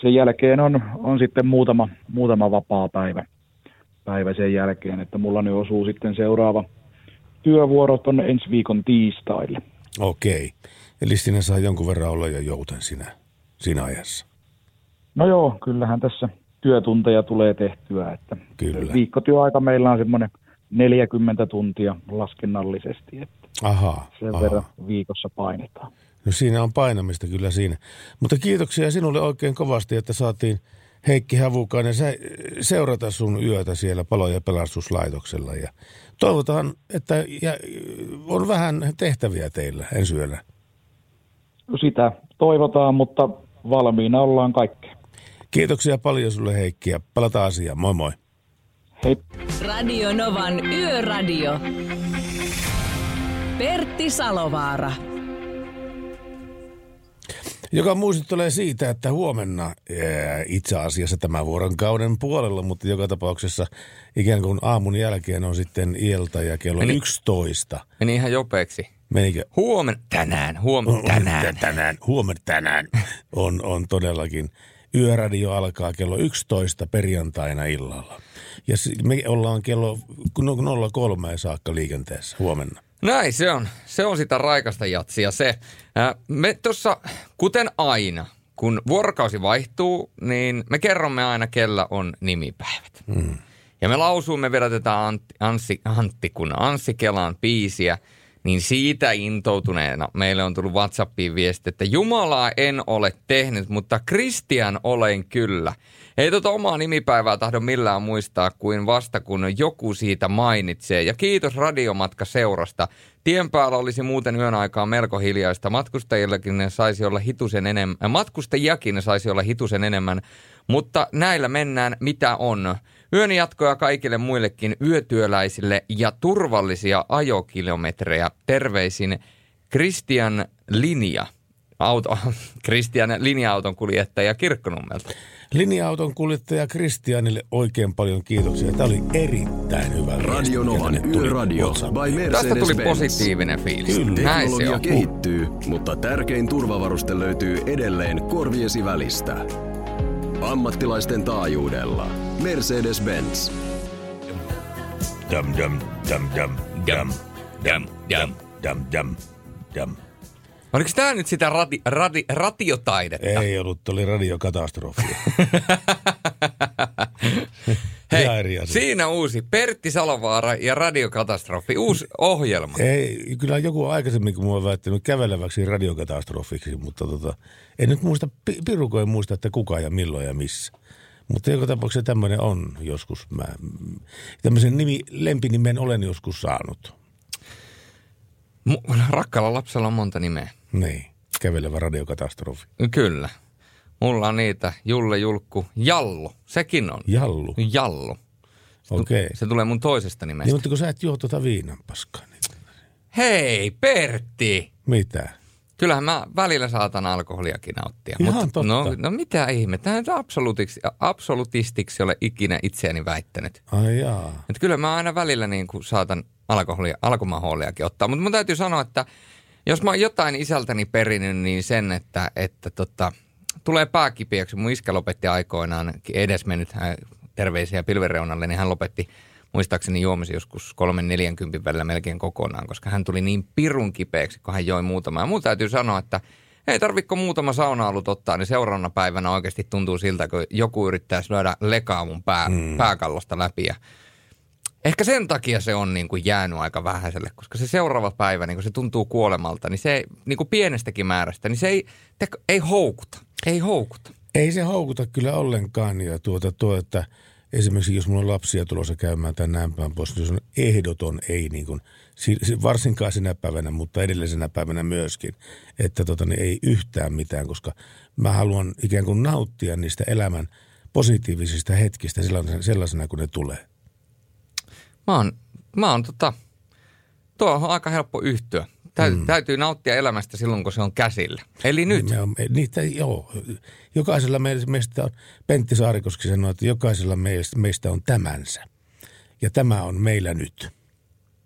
Sen jälkeen on, on sitten muutama, muutama vapaa päivä, päivä sen jälkeen, että mulla nyt osuu sitten seuraava työvuoro tuonne ensi viikon tiistaille. Okei. Eli sinä saa jonkun verran olla jo jouten sinä, siinä ajassa. No joo, kyllähän tässä työtunteja tulee tehtyä, että Kyllä. viikkotyöaika meillä on semmoinen 40 tuntia laskennallisesti, että Aha, sen aha. verran viikossa painetaan. No siinä on painamista kyllä siinä. Mutta kiitoksia sinulle oikein kovasti, että saatiin Heikki Havukainen se, seurata sun yötä siellä palo- ja pelastuslaitoksella. Ja toivotaan, että ja, on vähän tehtäviä teillä ensi yönä. Sitä toivotaan, mutta valmiina ollaan kaikkea. Kiitoksia paljon sulle Heikki ja palataan asiaan. Moi moi. Hei. Radio Novan Yöradio. Pertti Salovaara. Joka muistuttelee siitä, että huomenna itse asiassa tämän vuoron kauden puolella, mutta joka tapauksessa ikään kuin aamun jälkeen on sitten ilta ja kello Meni- 11. Meni ihan jopeeksi. Menikö? Huomenna, tänään, huomenna, tänään. tänään, huomenna tänään on, on todellakin. Yöradio alkaa kello 11 perjantaina illalla. Ja me ollaan kello no- 03 saakka liikenteessä huomenna. Näin se on. Se on sitä raikasta jatsia se. Me tuossa, kuten aina, kun vuorokausi vaihtuu, niin me kerromme aina, kellä on nimipäivät. Mm. Ja me lausumme, vedätetään Antti, Anssi, Antti kun Anssi Kelan biisiä, niin siitä intoutuneena meille on tullut WhatsAppiin viesti, että Jumalaa en ole tehnyt, mutta Kristian olen kyllä. Ei tota omaa nimipäivää tahdo millään muistaa kuin vasta kun joku siitä mainitsee. Ja kiitos Radiomatka seurasta. Tien päällä olisi muuten yön aikaa melko hiljaista. Matkustajillakin ne saisi olla hitusen enemmän. Matkustajiakin ne saisi olla hitusen enemmän. Mutta näillä mennään mitä on. Yön jatkoja kaikille muillekin yötyöläisille ja turvallisia ajokilometrejä. Terveisin Christian Linja. Auto, *laughs* Christian linja-auton kuljettaja Kirkkonummelta. Linja-auton kuljettaja Kristianille oikein paljon kiitoksia. Tämä oli erittäin hyvä Radio Novan Yöradio by Tästä tuli positiivinen fiilis. Näin se Teknologia on. kehittyy, mutta tärkein turvavaruste löytyy edelleen korviesi välistä. Ammattilaisten taajuudella. Mercedes-Benz. Dam, dam, dam, dam, dam, dam, dam, dam, dam, dam. Oliko tämä nyt sitä radi, radi, ratiotaidetta? Ei ollut, oli radiokatastrofi. *laughs* Hei, siinä uusi Pertti Salovaara ja Radiokatastrofi, uusi ohjelma. Ei, kyllä joku aikaisemmin, kun mua on väittänyt käveleväksi radiokatastrofiksi, mutta tota, en nyt muista, pi- piruko ei muista, että kuka ja milloin ja missä. Mutta joka tapauksessa tämmöinen on joskus. Mä, tämmöisen nimi, lempinimen olen joskus saanut. Mu- Rakkaalla lapsella on monta nimeä. Niin, kävelevä radiokatastrofi. Kyllä. Mulla on niitä Julle, Julkku, Jallu. Sekin on. Jallu. Jallu. Okei. Okay. Se tulee mun toisesta nimestä. Niin, mutta kun sä et juo tuota viinan paskaa, niin Hei, Pertti! mitä? Kyllähän mä välillä saatan alkoholiakin nauttia. Ihan Mut- totta. No, no mitä ihmettä, en absolutiksi, absolutistiksi ole ikinä itseäni väittänyt. Ai jaa. Et kyllä mä aina välillä niin kuin saatan alkoholia, alkomahooliakin ottaa. Mutta mun täytyy sanoa, että jos mä oon jotain isältäni perinyt, niin sen, että, että tota, tulee pääkipiäksi, mun iskä lopetti aikoinaan edesmennyt terveisiä pilvireunalle, niin hän lopetti muistaakseni juomisi joskus kolmen neljänkympin välillä melkein kokonaan, koska hän tuli niin pirun kipeäksi, kun hän joi muutama. Ja mun täytyy sanoa, että ei tarvitko muutama sauna-alut ottaa, niin seuraavana päivänä oikeasti tuntuu siltä, kun joku yrittäisi lyödä lekaa mun pää, mm. pääkallosta läpi. Ja ehkä sen takia se on niin kuin jäänyt aika vähäiselle, koska se seuraava päivä, niin kun se tuntuu kuolemalta, niin se niin kuin pienestäkin määrästä, niin se ei, te, ei houkuta. Ei houkuta. Ei se houkuta kyllä ollenkaan. Ja tuota, tuo, että esimerkiksi jos mulla on lapsia tulossa käymään tämän näin päin pois, niin se on ehdoton ei niin kuin, varsinkaan sinä päivänä, mutta edellisenä päivänä myöskin, että tota, niin ei yhtään mitään, koska mä haluan ikään kuin nauttia niistä elämän positiivisista hetkistä sellaisena, sellaisena kuin ne tulee. Mä oon, mä oon tota, tuo on aika helppo yhtyä. Tä, mm. Täytyy nauttia elämästä silloin, kun se on käsillä. Eli nyt. Niin, niitä, joo. Jokaisella meistä on, Pentti Saarikoski sanoi, että jokaisella meistä, meistä on tämänsä. Ja tämä on meillä nyt.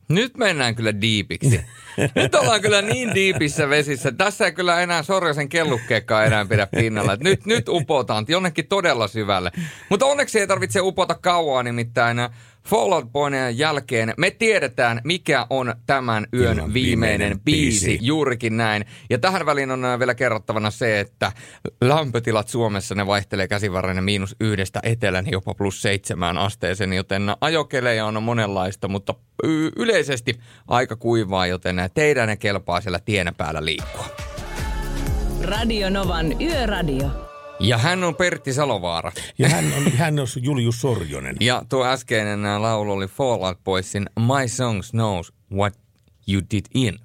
Nyt mennään kyllä diipiksi. *laughs* Nyt ollaan kyllä niin diipissä vesissä. Tässä ei kyllä enää Sorjosen kellukkeekkaa enää pidä pinnalla. nyt, nyt upotaan jonnekin todella syvälle. Mutta onneksi ei tarvitse upota kauaa, nimittäin Fallout Boyn jälkeen me tiedetään, mikä on tämän yön viimeinen, viimeinen biisi. biisi. Juurikin näin. Ja tähän väliin on äh, vielä kerrottavana se, että lämpötilat Suomessa ne vaihtelee käsivarren miinus yhdestä etelän jopa plus seitsemään asteeseen, joten ajokelejä on monenlaista, mutta yleisesti aika kuivaa, joten teidän ne kelpaa siellä tien päällä liikkua. Radio Novan Yöradio. Ja hän on Pertti Salovaara. Ja hän on, hän on Julius Sorjonen. Ja tuo äskeinen laulu oli Fall Out Boysin My Songs Knows What You Did In.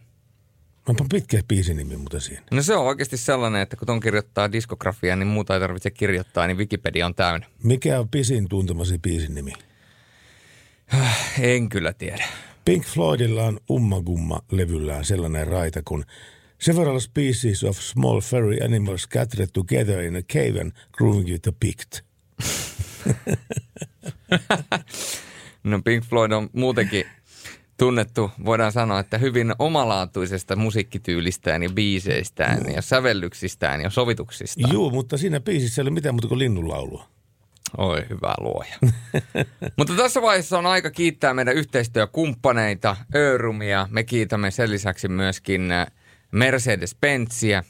Onpa pitkä biisin nimi muuten siinä. No se on oikeasti sellainen, että kun ton kirjoittaa diskografia, niin muuta ei tarvitse kirjoittaa, niin Wikipedia on täynnä. Mikä on pisin tuntemasi biisin nimi? En kyllä tiedä. Pink Floydilla on Umma Gumma levyllään sellainen raita, kun Several species of small furry animals scattered together in a cave and grooving with a pict. *laughs* no Pink Floyd on muutenkin tunnettu, voidaan sanoa, että hyvin omalaatuisesta musiikkityylistään ja biiseistään no. ja sävellyksistään ja sovituksistaan. Joo, mutta siinä biisissä ei ole mitään muuta kuin linnunlaulua. Oi, hyvä luoja. *laughs* Mutta tässä vaiheessa on aika kiittää meidän yhteistyökumppaneita, Örumia. Me kiitämme sen lisäksi myöskin Mercedes-Benzia,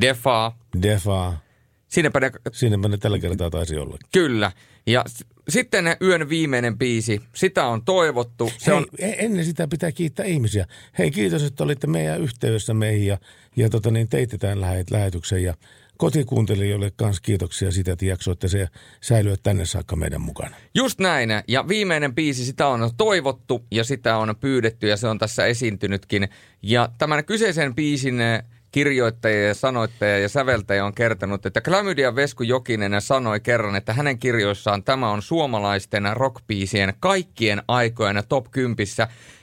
Defaa. Defaa. Siinäpä ne... Siinäpä ne tällä kertaa taisi olla. Kyllä. Ja s- sitten ne yön viimeinen biisi, sitä on toivottu. Se Hei, on... e- ennen sitä pitää kiittää ihmisiä. Hei, kiitos, että olitte meidän yhteydessä meihin ja, ja tota, niin teitte tämän lähet, lähetyksen. Ja kotikuuntelijoille kanssa kiitoksia siitä, että jaksoitte se säilyä tänne saakka meidän mukana. Just näin. Ja viimeinen biisi, sitä on toivottu ja sitä on pyydetty ja se on tässä esiintynytkin. Ja tämän kyseisen biisin eh, kirjoittaja ja sanoittaja ja säveltäjä on kertonut, että Klamydia Vesku Jokinen sanoi kerran, että hänen kirjoissaan tämä on suomalaisten rockbiisien kaikkien aikojen top 10.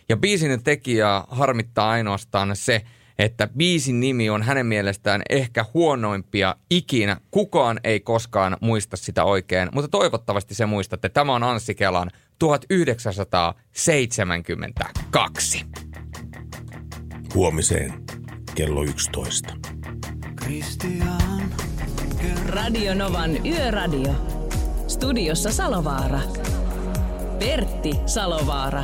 Ja biisin tekijä harmittaa ainoastaan se, että biisin nimi on hänen mielestään ehkä huonoimpia ikinä. Kukaan ei koskaan muista sitä oikein, mutta toivottavasti se muistatte. Tämä on Anssi Kelan 1972. Huomiseen kello 11. Christian. Radio Novan Yöradio. Studiossa Salovaara. Pertti Salovaara.